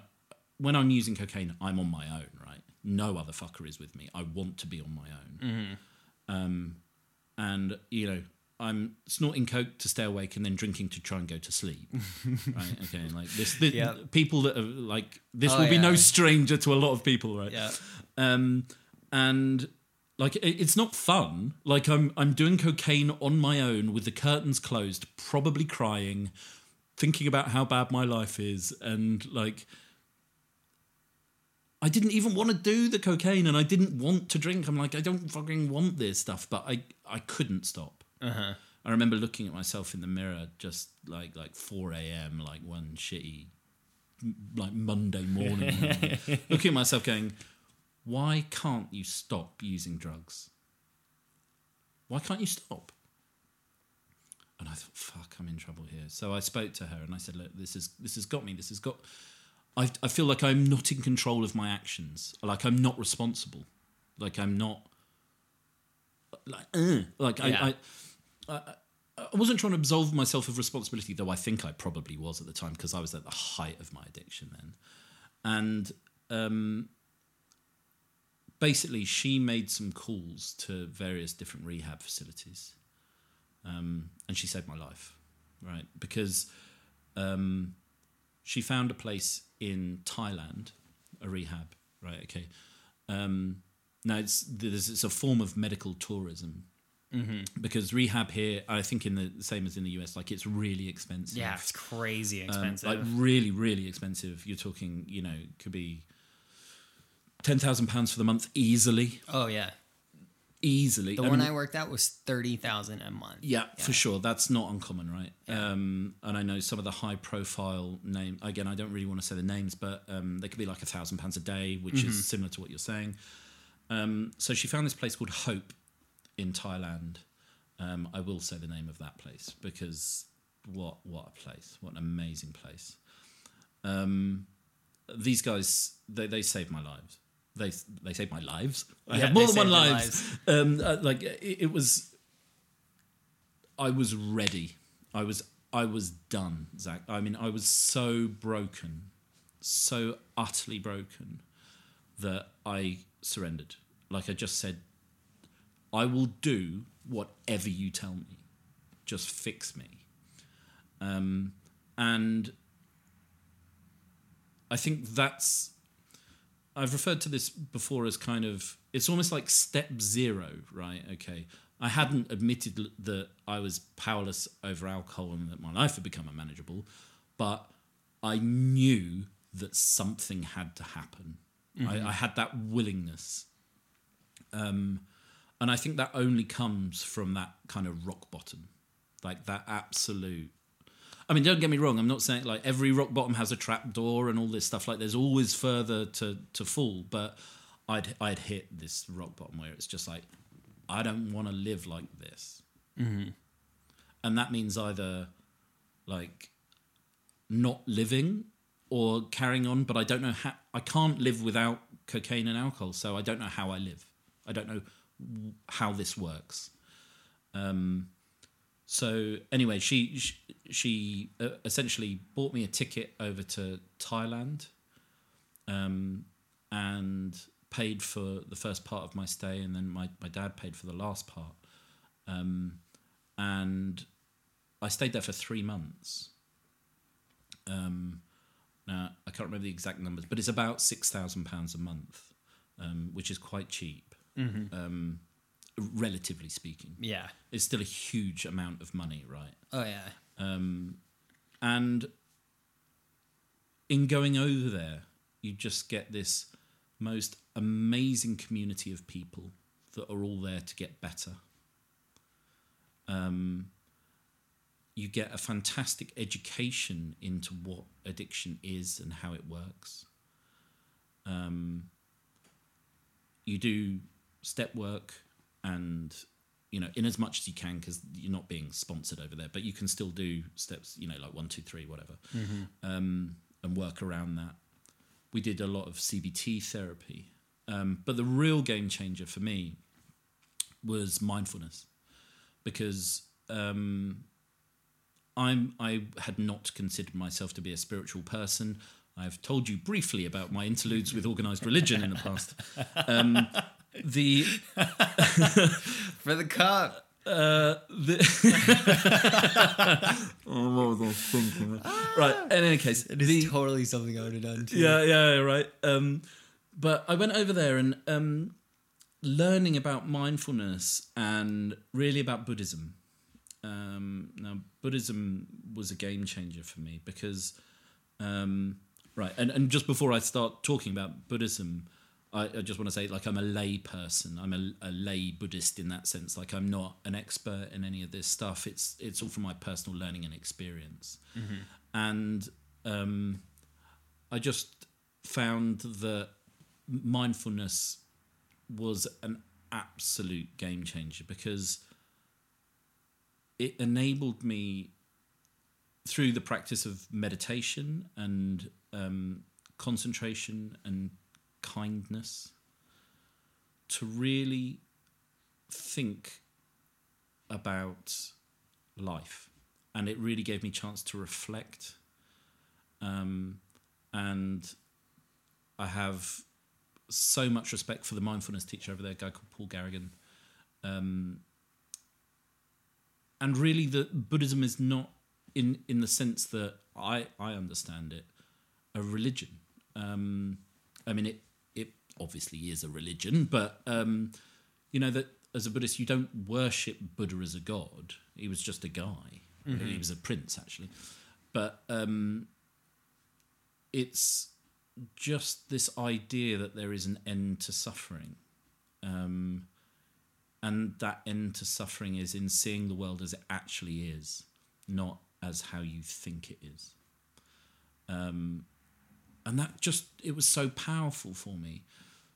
Speaker 2: when I'm using cocaine, I'm on my own. Right, no other fucker is with me. I want to be on my own. Um, and you know, I'm snorting coke to stay awake and then drinking to try and go to sleep. right? Okay, like this. this. People that are like this
Speaker 1: Oh,
Speaker 2: will be no stranger to a lot of people, right?
Speaker 1: Yeah.
Speaker 2: Um, and like it's not fun. Like I'm I'm doing cocaine on my own with the curtains closed, probably crying, thinking about how bad my life is, and like. I didn't even want to do the cocaine and I didn't want to drink. I'm like, I don't fucking want this stuff, but I, I couldn't stop.
Speaker 1: Uh-huh.
Speaker 2: I remember looking at myself in the mirror just like like 4 a.m. like one shitty like Monday morning, looking at myself going, why can't you stop using drugs? Why can't you stop? And I thought, fuck, I'm in trouble here. So I spoke to her and I said, look, this is this has got me. This has got. I I feel like I'm not in control of my actions. Like I'm not responsible. Like I'm not. Like, uh, like
Speaker 1: Yeah.
Speaker 2: I, I I wasn't trying to absolve myself of responsibility, though I think I probably was at the time because I was at the height of my addiction then. And um, basically, she made some calls to various different rehab facilities, um, and she saved my life, right? Because um, she found a place in Thailand, a rehab, right? Okay. Um, now it's there's it's a form of medical tourism because rehab here, I think in the same as in the US, like it's really expensive.
Speaker 1: Yeah, it's crazy
Speaker 2: Um,
Speaker 1: expensive.
Speaker 2: like really, really expensive. You're talking, you know, could be ten thousand pounds for the month easily,
Speaker 1: oh yeah,
Speaker 2: easily.
Speaker 1: the
Speaker 2: I
Speaker 1: one
Speaker 2: mean,
Speaker 1: I worked at was thirty thousand a month.
Speaker 2: yeah, for sure. That's not uncommon, right? Um, and I know some of the high profile name. Again, I don't really want to say the names, but um, they could be like a thousand pounds a day, which
Speaker 1: Mm-hmm.
Speaker 2: is similar to what you're saying. Um, so she found this place called Hope in Thailand. Um, I will say the name of that place because what what a place! What an amazing place. Um, these guys they they saved my lives. They they saved my lives. I
Speaker 1: Yeah,
Speaker 2: have more than one
Speaker 1: their
Speaker 2: lives. Um, uh, like it, it was. I was ready. I was I was done, Zach. I mean, I was so broken, so utterly broken that I surrendered. Like I just said, I will do whatever you tell me. Just fix me. Um, and I think that's. I've referred to this before as kind of. It's almost like step zero, right? Okay. I hadn't admitted l- that I was powerless over alcohol and that my life had become unmanageable, but I knew that something had to happen. I, I had that willingness Um, and I think that only comes from that kind of rock bottom, like that absolute. I mean, don't get me wrong. I'm not saying like every rock bottom has a trap door and all this stuff. Like, there's always further to to fall. But I'd I'd hit this rock bottom where it's just like I don't want to live like this, mm-hmm. and that means either like not living or carrying on. But I don't know how. I can't live without cocaine and alcohol, so I don't know how I live. I don't know how this works. Um, so anyway, she she, she uh, essentially bought me a ticket over to Thailand, um, and paid for the first part of my stay, and then my, my dad paid for the last part. Um, and I stayed there for three months. Um, now I can't remember the exact numbers, but it's about six thousand pounds a month, um, which is quite cheap,
Speaker 1: Mm-hmm.
Speaker 2: Relatively speaking.
Speaker 1: Yeah.
Speaker 2: It's still a huge amount of money, right?
Speaker 1: Oh yeah.
Speaker 2: Um, and in going over there, you just get this most amazing community of people that are all there to get better. Um, you get a fantastic education into what addiction is and how it works. Um, you do step work and you know in as much as you can because you're not being sponsored over there but you can still do steps you know like one two three whatever um, and work around that we did a lot of cbt therapy um, but the real game changer for me was mindfulness because um, I'm I had not considered myself to be a spiritual person. I've told you briefly about my interludes with organized religion in the past. Um, the
Speaker 1: For the cup.
Speaker 2: uh, the right. In any case,
Speaker 1: It is
Speaker 2: the,
Speaker 1: totally something I would have done too.
Speaker 2: yeah, yeah, yeah, right. Um, but I went over there and um, learning about mindfulness and really about Buddhism. Um, now, Buddhism was a game changer for me because, um, right, and, and just before I start talking about Buddhism, I, I just want to say, like, I'm a lay person. I'm a, a lay Buddhist in that sense. Like, I'm not an expert in any of this stuff. It's it's all from my personal learning and experience, and um, I just found that mindfulness was an absolute game changer because it enabled me through the practice of meditation and um, concentration and kindness to really think about life and it really gave me a chance to reflect um, and I have so much respect for the mindfulness teacher over there, a guy called Paul Garrigan. Um, and really, the Buddhism is not in in the sense that I I understand it a religion. Um, I mean, it it obviously is a religion, but um, you know that as a Buddhist, you don't worship Buddha as a god. He was just a guy. He was a prince, actually. But um, it's just this idea that there is an end to suffering. Um, and that end to suffering is in seeing the world as it actually is, not as how you think it is. Um, and that just, it was so powerful for me.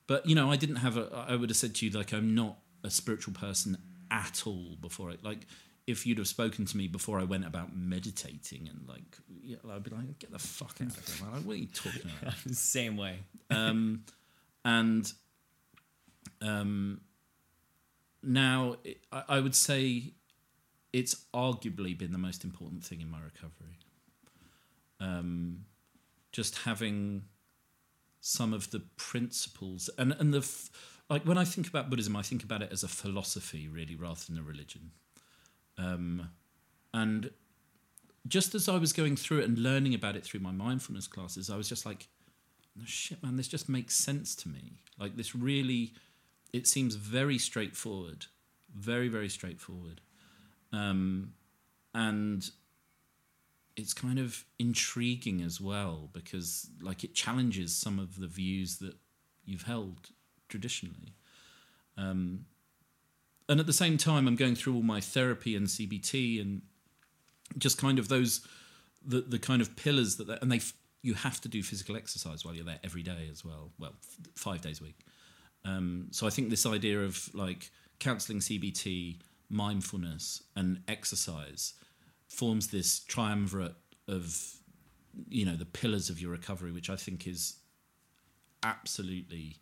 Speaker 2: But, you know, I didn't have a, I would have said to you, like, I'm not a spiritual person at all before it. Like, if you'd have spoken to me before I went about meditating and like, yeah, I'd be like, get the fuck out of here, man. Like, what are you talking about?
Speaker 1: Same way.
Speaker 2: um, and um, now it, I, I would say it's arguably been the most important thing in my recovery. Um, just having some of the principles and and the like when I think about Buddhism, I think about it as a philosophy really rather than a religion. Um, and just as I was going through it and learning about it through my mindfulness classes, I was just like, shit, man, this just makes sense to me. Like this really, it seems very straightforward, very very straightforward, um, and it's kind of intriguing as well because like it challenges some of the views that you've held traditionally. Um, and at the same time, I'm going through all my therapy and CBT and just kind of those the the kind of pillars that and they you have to do physical exercise while you're there every day as well. Well, f- five days a week. Um, so I think this idea of like counseling, CBT, mindfulness, and exercise forms this triumvirate of you know the pillars of your recovery, which I think is absolutely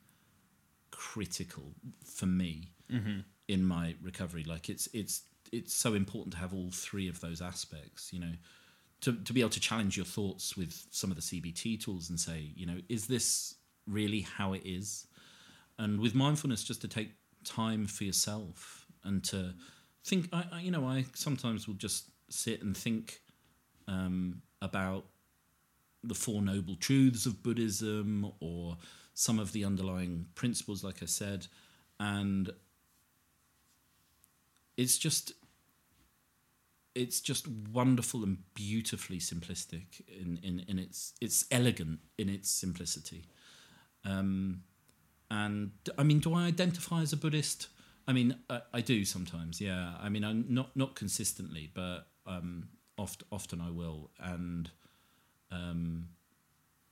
Speaker 2: critical for me mm-hmm. in my recovery. Like it's it's it's so important to have all three of those aspects. You know, to to be able to challenge your thoughts with some of the CBT tools and say, you know, is this really how it is? And with mindfulness, just to take time for yourself and to think. I, I you know I sometimes will just sit and think um, about the Four Noble Truths of Buddhism or some of the underlying principles, like I said, and it's just it's just wonderful and beautifully simplistic in, in, in its it's elegant in its simplicity. Um, and I mean, do I identify as a Buddhist? I mean, I, I do sometimes. Yeah. I mean, I'm not not consistently, but um, oft, often I will. And um,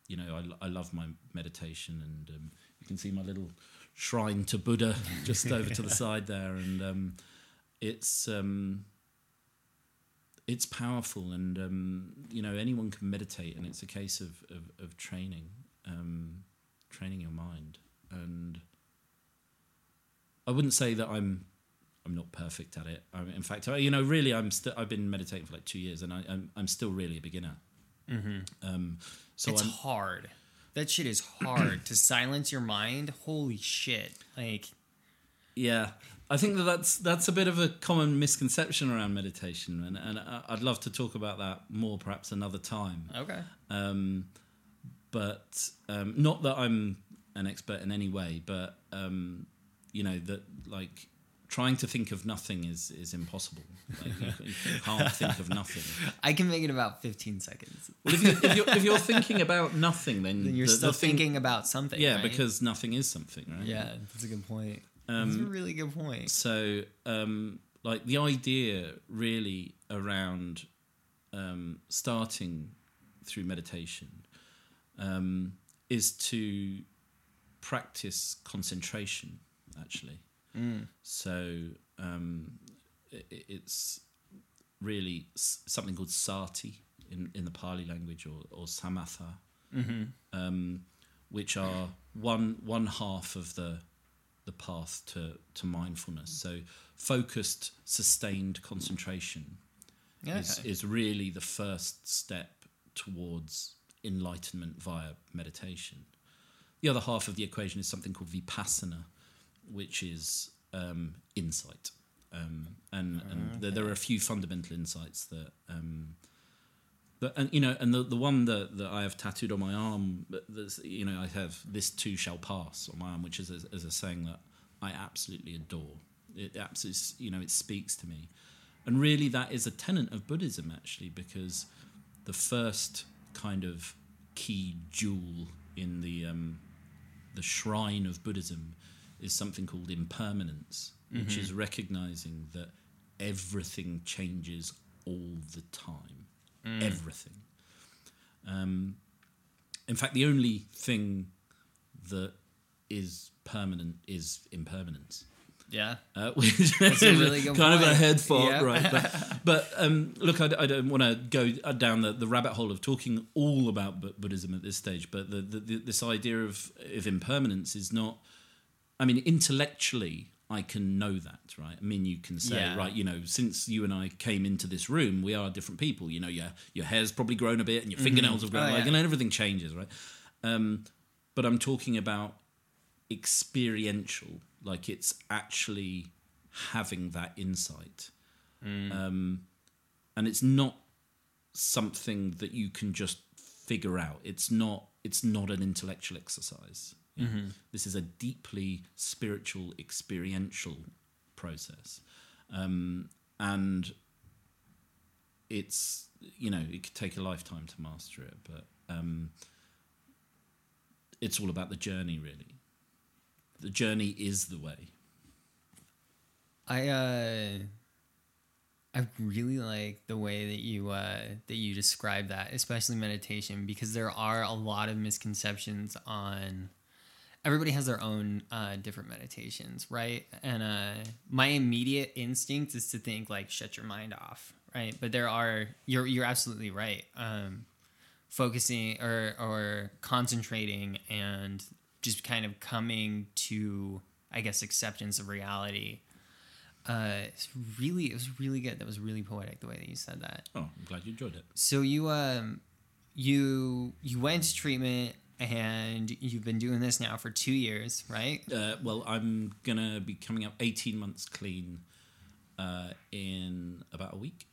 Speaker 2: you know, I, I love my meditation, and um, you can see my little shrine to Buddha just over to the side there, and um, it's um, it's powerful, and um, you know, anyone can meditate, and it's a case of of, of training, um, training your mind, and I wouldn't say that I'm I'm not perfect at it. I in fact, I, you know, really, I'm still I've been meditating for like two years, and I, I'm I'm still really a beginner. Um, so
Speaker 1: it's
Speaker 2: I'm,
Speaker 1: hard. That shit is hard to silence your mind. Holy shit! Like,
Speaker 2: Yeah, I think that that's that's a bit of a common misconception around meditation, and and I'd love to talk about that more, perhaps another time.
Speaker 1: okay,
Speaker 2: Um, but um, not that I'm an expert in any way, but um, you know that like trying to think of nothing is is impossible. Like you, you can't think of nothing.
Speaker 1: I can make it about fifteen seconds.
Speaker 2: Well, if, you, if, you're, if you're thinking about nothing, then
Speaker 1: Then you're
Speaker 2: the-
Speaker 1: still
Speaker 2: the thing-
Speaker 1: thinking about something.
Speaker 2: Yeah,
Speaker 1: right?
Speaker 2: because nothing is something, right?
Speaker 1: yeah, that's a good point. that's a really good point.
Speaker 2: So, um, like the idea really around um, starting through meditation um, is to practice concentration, actually. So, um, i i- it's really s- something called sati in, in the Pali language or, or samatha, um, which are one one half of the the path to, to mindfulness. So focused, sustained concentration
Speaker 1: Yeah,
Speaker 2: is, is really the first step towards enlightenment via meditation. The other half of the equation is something called vipassana, which is um, insight. Um, and and there, there are a few fundamental insights that um, but and you know, and the, the one that, that I have tattooed on my arm, that's you know, I have this too shall pass on my arm, which is a, is a saying that I absolutely adore. It absolutely, you know, it speaks to me, and really that is a tenet of Buddhism actually, because the first kind of key jewel in the um, the shrine of Buddhism is something called impermanence, which is recognizing that everything changes all the time everything. Um, in fact, the only thing that is permanent is impermanence.
Speaker 1: Yeah.
Speaker 2: Uh, which
Speaker 1: That's a really good
Speaker 2: kind of a
Speaker 1: point.
Speaker 2: head fart,
Speaker 1: Yeah.
Speaker 2: right? But, but um, look, I don't want to go down the, the rabbit hole of talking all about Buddhism at this stage. But the, the, the, this idea of, of impermanence is not. I mean, intellectually, I can know that, right? I mean, you can say,
Speaker 1: Yeah.
Speaker 2: right, you know, since you and I came into this room, we are different people. You know, your your hair's probably grown a bit, and your fingernails have grown,
Speaker 1: Oh,
Speaker 2: like,
Speaker 1: yeah.
Speaker 2: and everything changes, right? Um, but I'm talking about experiential, like it's actually having that insight. Um, and it's not something that you can just figure out. It's not. It's not an intellectual exercise. This is a deeply spiritual, experiential process, um, and it's you know it could take a lifetime to master it, but um, it's all about the journey. Really, the journey is the way.
Speaker 1: I uh I really like the way that you uh that you describe that, especially meditation, because there are a lot of misconceptions on everybody has their own uh different meditations, right? And uh my immediate instinct is to think like shut your mind off, right? But there are you're you're absolutely right. Um focusing or or concentrating and just kind of coming to I guess acceptance of reality. Uh, it's really, it was really good. That was really poetic the way that you said that.
Speaker 2: Oh, I'm glad you enjoyed it.
Speaker 1: So you, um, you, you went to treatment and you've been doing this now for two years, right?
Speaker 2: Uh, well, I'm gonna be coming up 18 months clean uh, in about a week.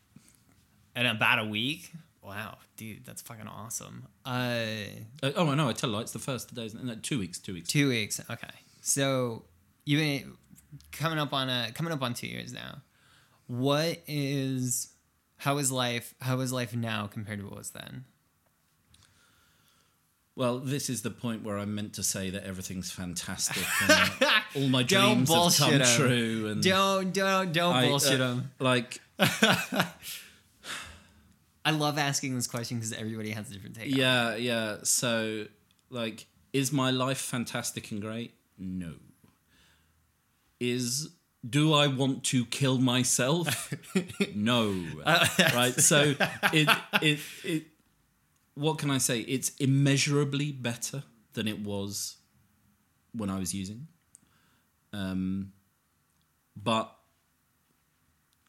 Speaker 1: In about a week. Wow, dude, that's fucking awesome. Uh,
Speaker 2: Uh, oh no, I tell you, it's the first days. No, two weeks. Two weeks.
Speaker 1: two weeks. Okay, so you've been coming up on a coming up on two years now. What is how is life? How is life now compared to what was then?
Speaker 2: Well, this is the point where I'm meant to say that everything's fantastic and uh, all my
Speaker 1: Don't
Speaker 2: dreams have come
Speaker 1: 'em.
Speaker 2: true. And
Speaker 1: Don't don't don't
Speaker 2: I, uh,
Speaker 1: bullshit them.
Speaker 2: Like,
Speaker 1: I love asking this question because everybody has a different take. on
Speaker 2: yeah, yeah. So, like, is my life fantastic and great? No. Is do I want to kill myself? no. right. So it it it. What can I say? It's immeasurably better than it was when I was using. Um, but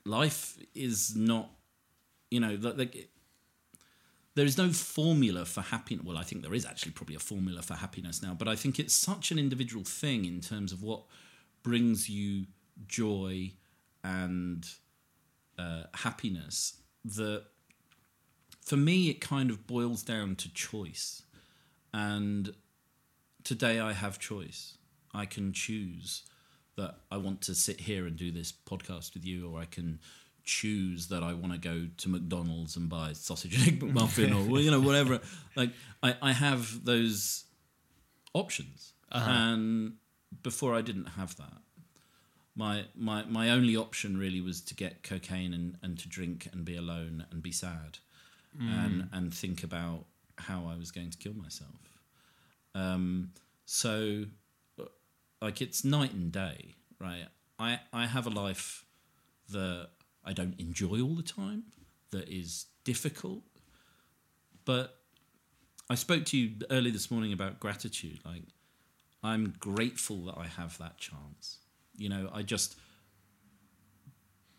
Speaker 2: life is not, you know, like, there is no formula for happiness. Well, I think there is actually probably a formula for happiness now, but I think it's such an individual thing in terms of what brings you joy and uh, happiness that for me it kind of boils down to choice. And today I have choice. I can choose that I want to sit here and do this podcast with you, or I can choose that I want to go to McDonald's and buy sausage and egg McMuffin, or you know whatever. Like I, I have those options, uh-huh. and before I didn't have that. My, my my only option really was to get cocaine and, and to drink and be alone and be sad and and think about how I was going to kill myself. Um, so, uh, like, it's night and day, right? I I have a life that I don't enjoy all the time, that is difficult, but I spoke to you early this morning about gratitude. Like, I'm grateful that I have that chance. You know, I just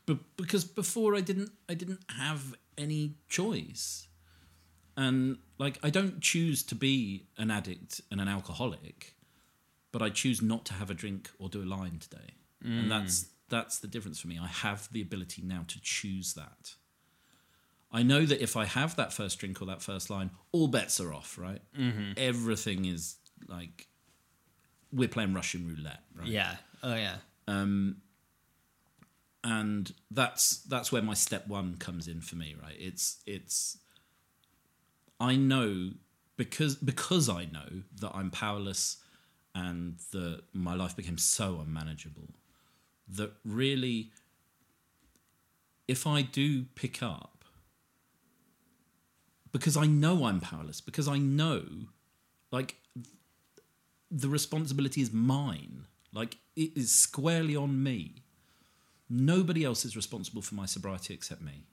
Speaker 2: but because before I didn't I didn't have any choice. And like I don't choose to be an addict and an alcoholic, but I choose not to have a drink or do a line today. And that's that's the difference for me. I have the ability now to choose that. I know that if I have that first drink or that first line, all bets are off, right? Mm-hmm. Everything is like we're playing Russian roulette, right?
Speaker 1: Yeah. Oh yeah.
Speaker 2: um, and that's that's where my step one comes in for me right? It's it's i know because because i know that i'm powerless and that my life became so unmanageable that really if i do pick up because i know i'm powerless because i know like the responsibility is mine. Like it is squarely on me nobody else is responsible for my sobriety except me.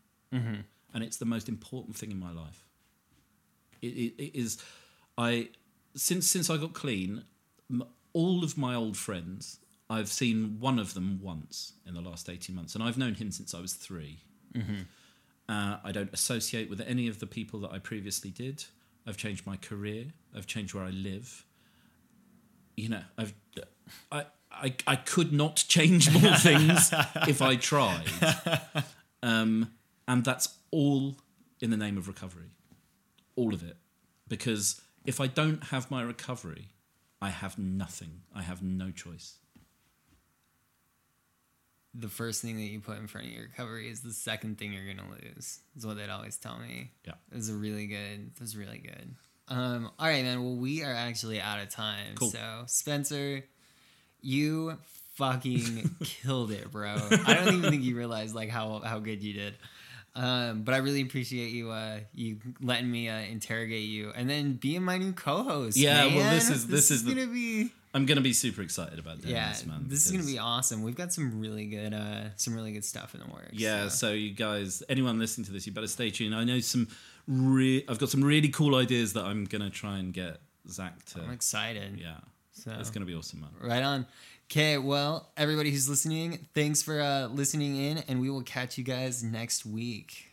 Speaker 2: And it's the most important thing in my life. It, it, it is i since since i got clean m- all of my old friends i've seen one of them once in the last 18 months. And i've known him since i was 3 uh, i don't associate with any of the people that i previously did. I've changed my career. I've changed where i live. You know, I've, I, I, I could not change more things if I tried. Um, and that's all in the name of recovery. All of it. Because if I don't have my recovery, I have nothing. I have no choice.
Speaker 1: The first thing that you put in front of your recovery is the second thing you're gonna lose. Is what they'd always tell me.
Speaker 2: Yeah.
Speaker 1: It was a really good. It was really good. Um, all right, man. Well, we are actually out of time.
Speaker 2: Cool.
Speaker 1: So, Spencer, you fucking killed it, bro. I don't even think you realized like how how good you did. Um, but I really appreciate you uh, you letting me uh, interrogate you and then being my new co-host.
Speaker 2: Yeah, well, this is- this is the-
Speaker 1: gonna be
Speaker 2: I'm gonna be super excited about doing
Speaker 1: yeah.
Speaker 2: this, man.
Speaker 1: this is gonna be awesome. We've got some really good uh, some really good stuff in the works.
Speaker 2: Yeah,
Speaker 1: so.
Speaker 2: so you guys, anyone listening to this, you better stay tuned. I know some, re- I've got some really cool ideas that I'm gonna try and get Zach to.
Speaker 1: I'm excited.
Speaker 2: Yeah,
Speaker 1: So
Speaker 2: it's gonna be awesome, man.
Speaker 1: right on. Okay, well, everybody who's listening, thanks for uh, listening in, and we will catch you guys next week.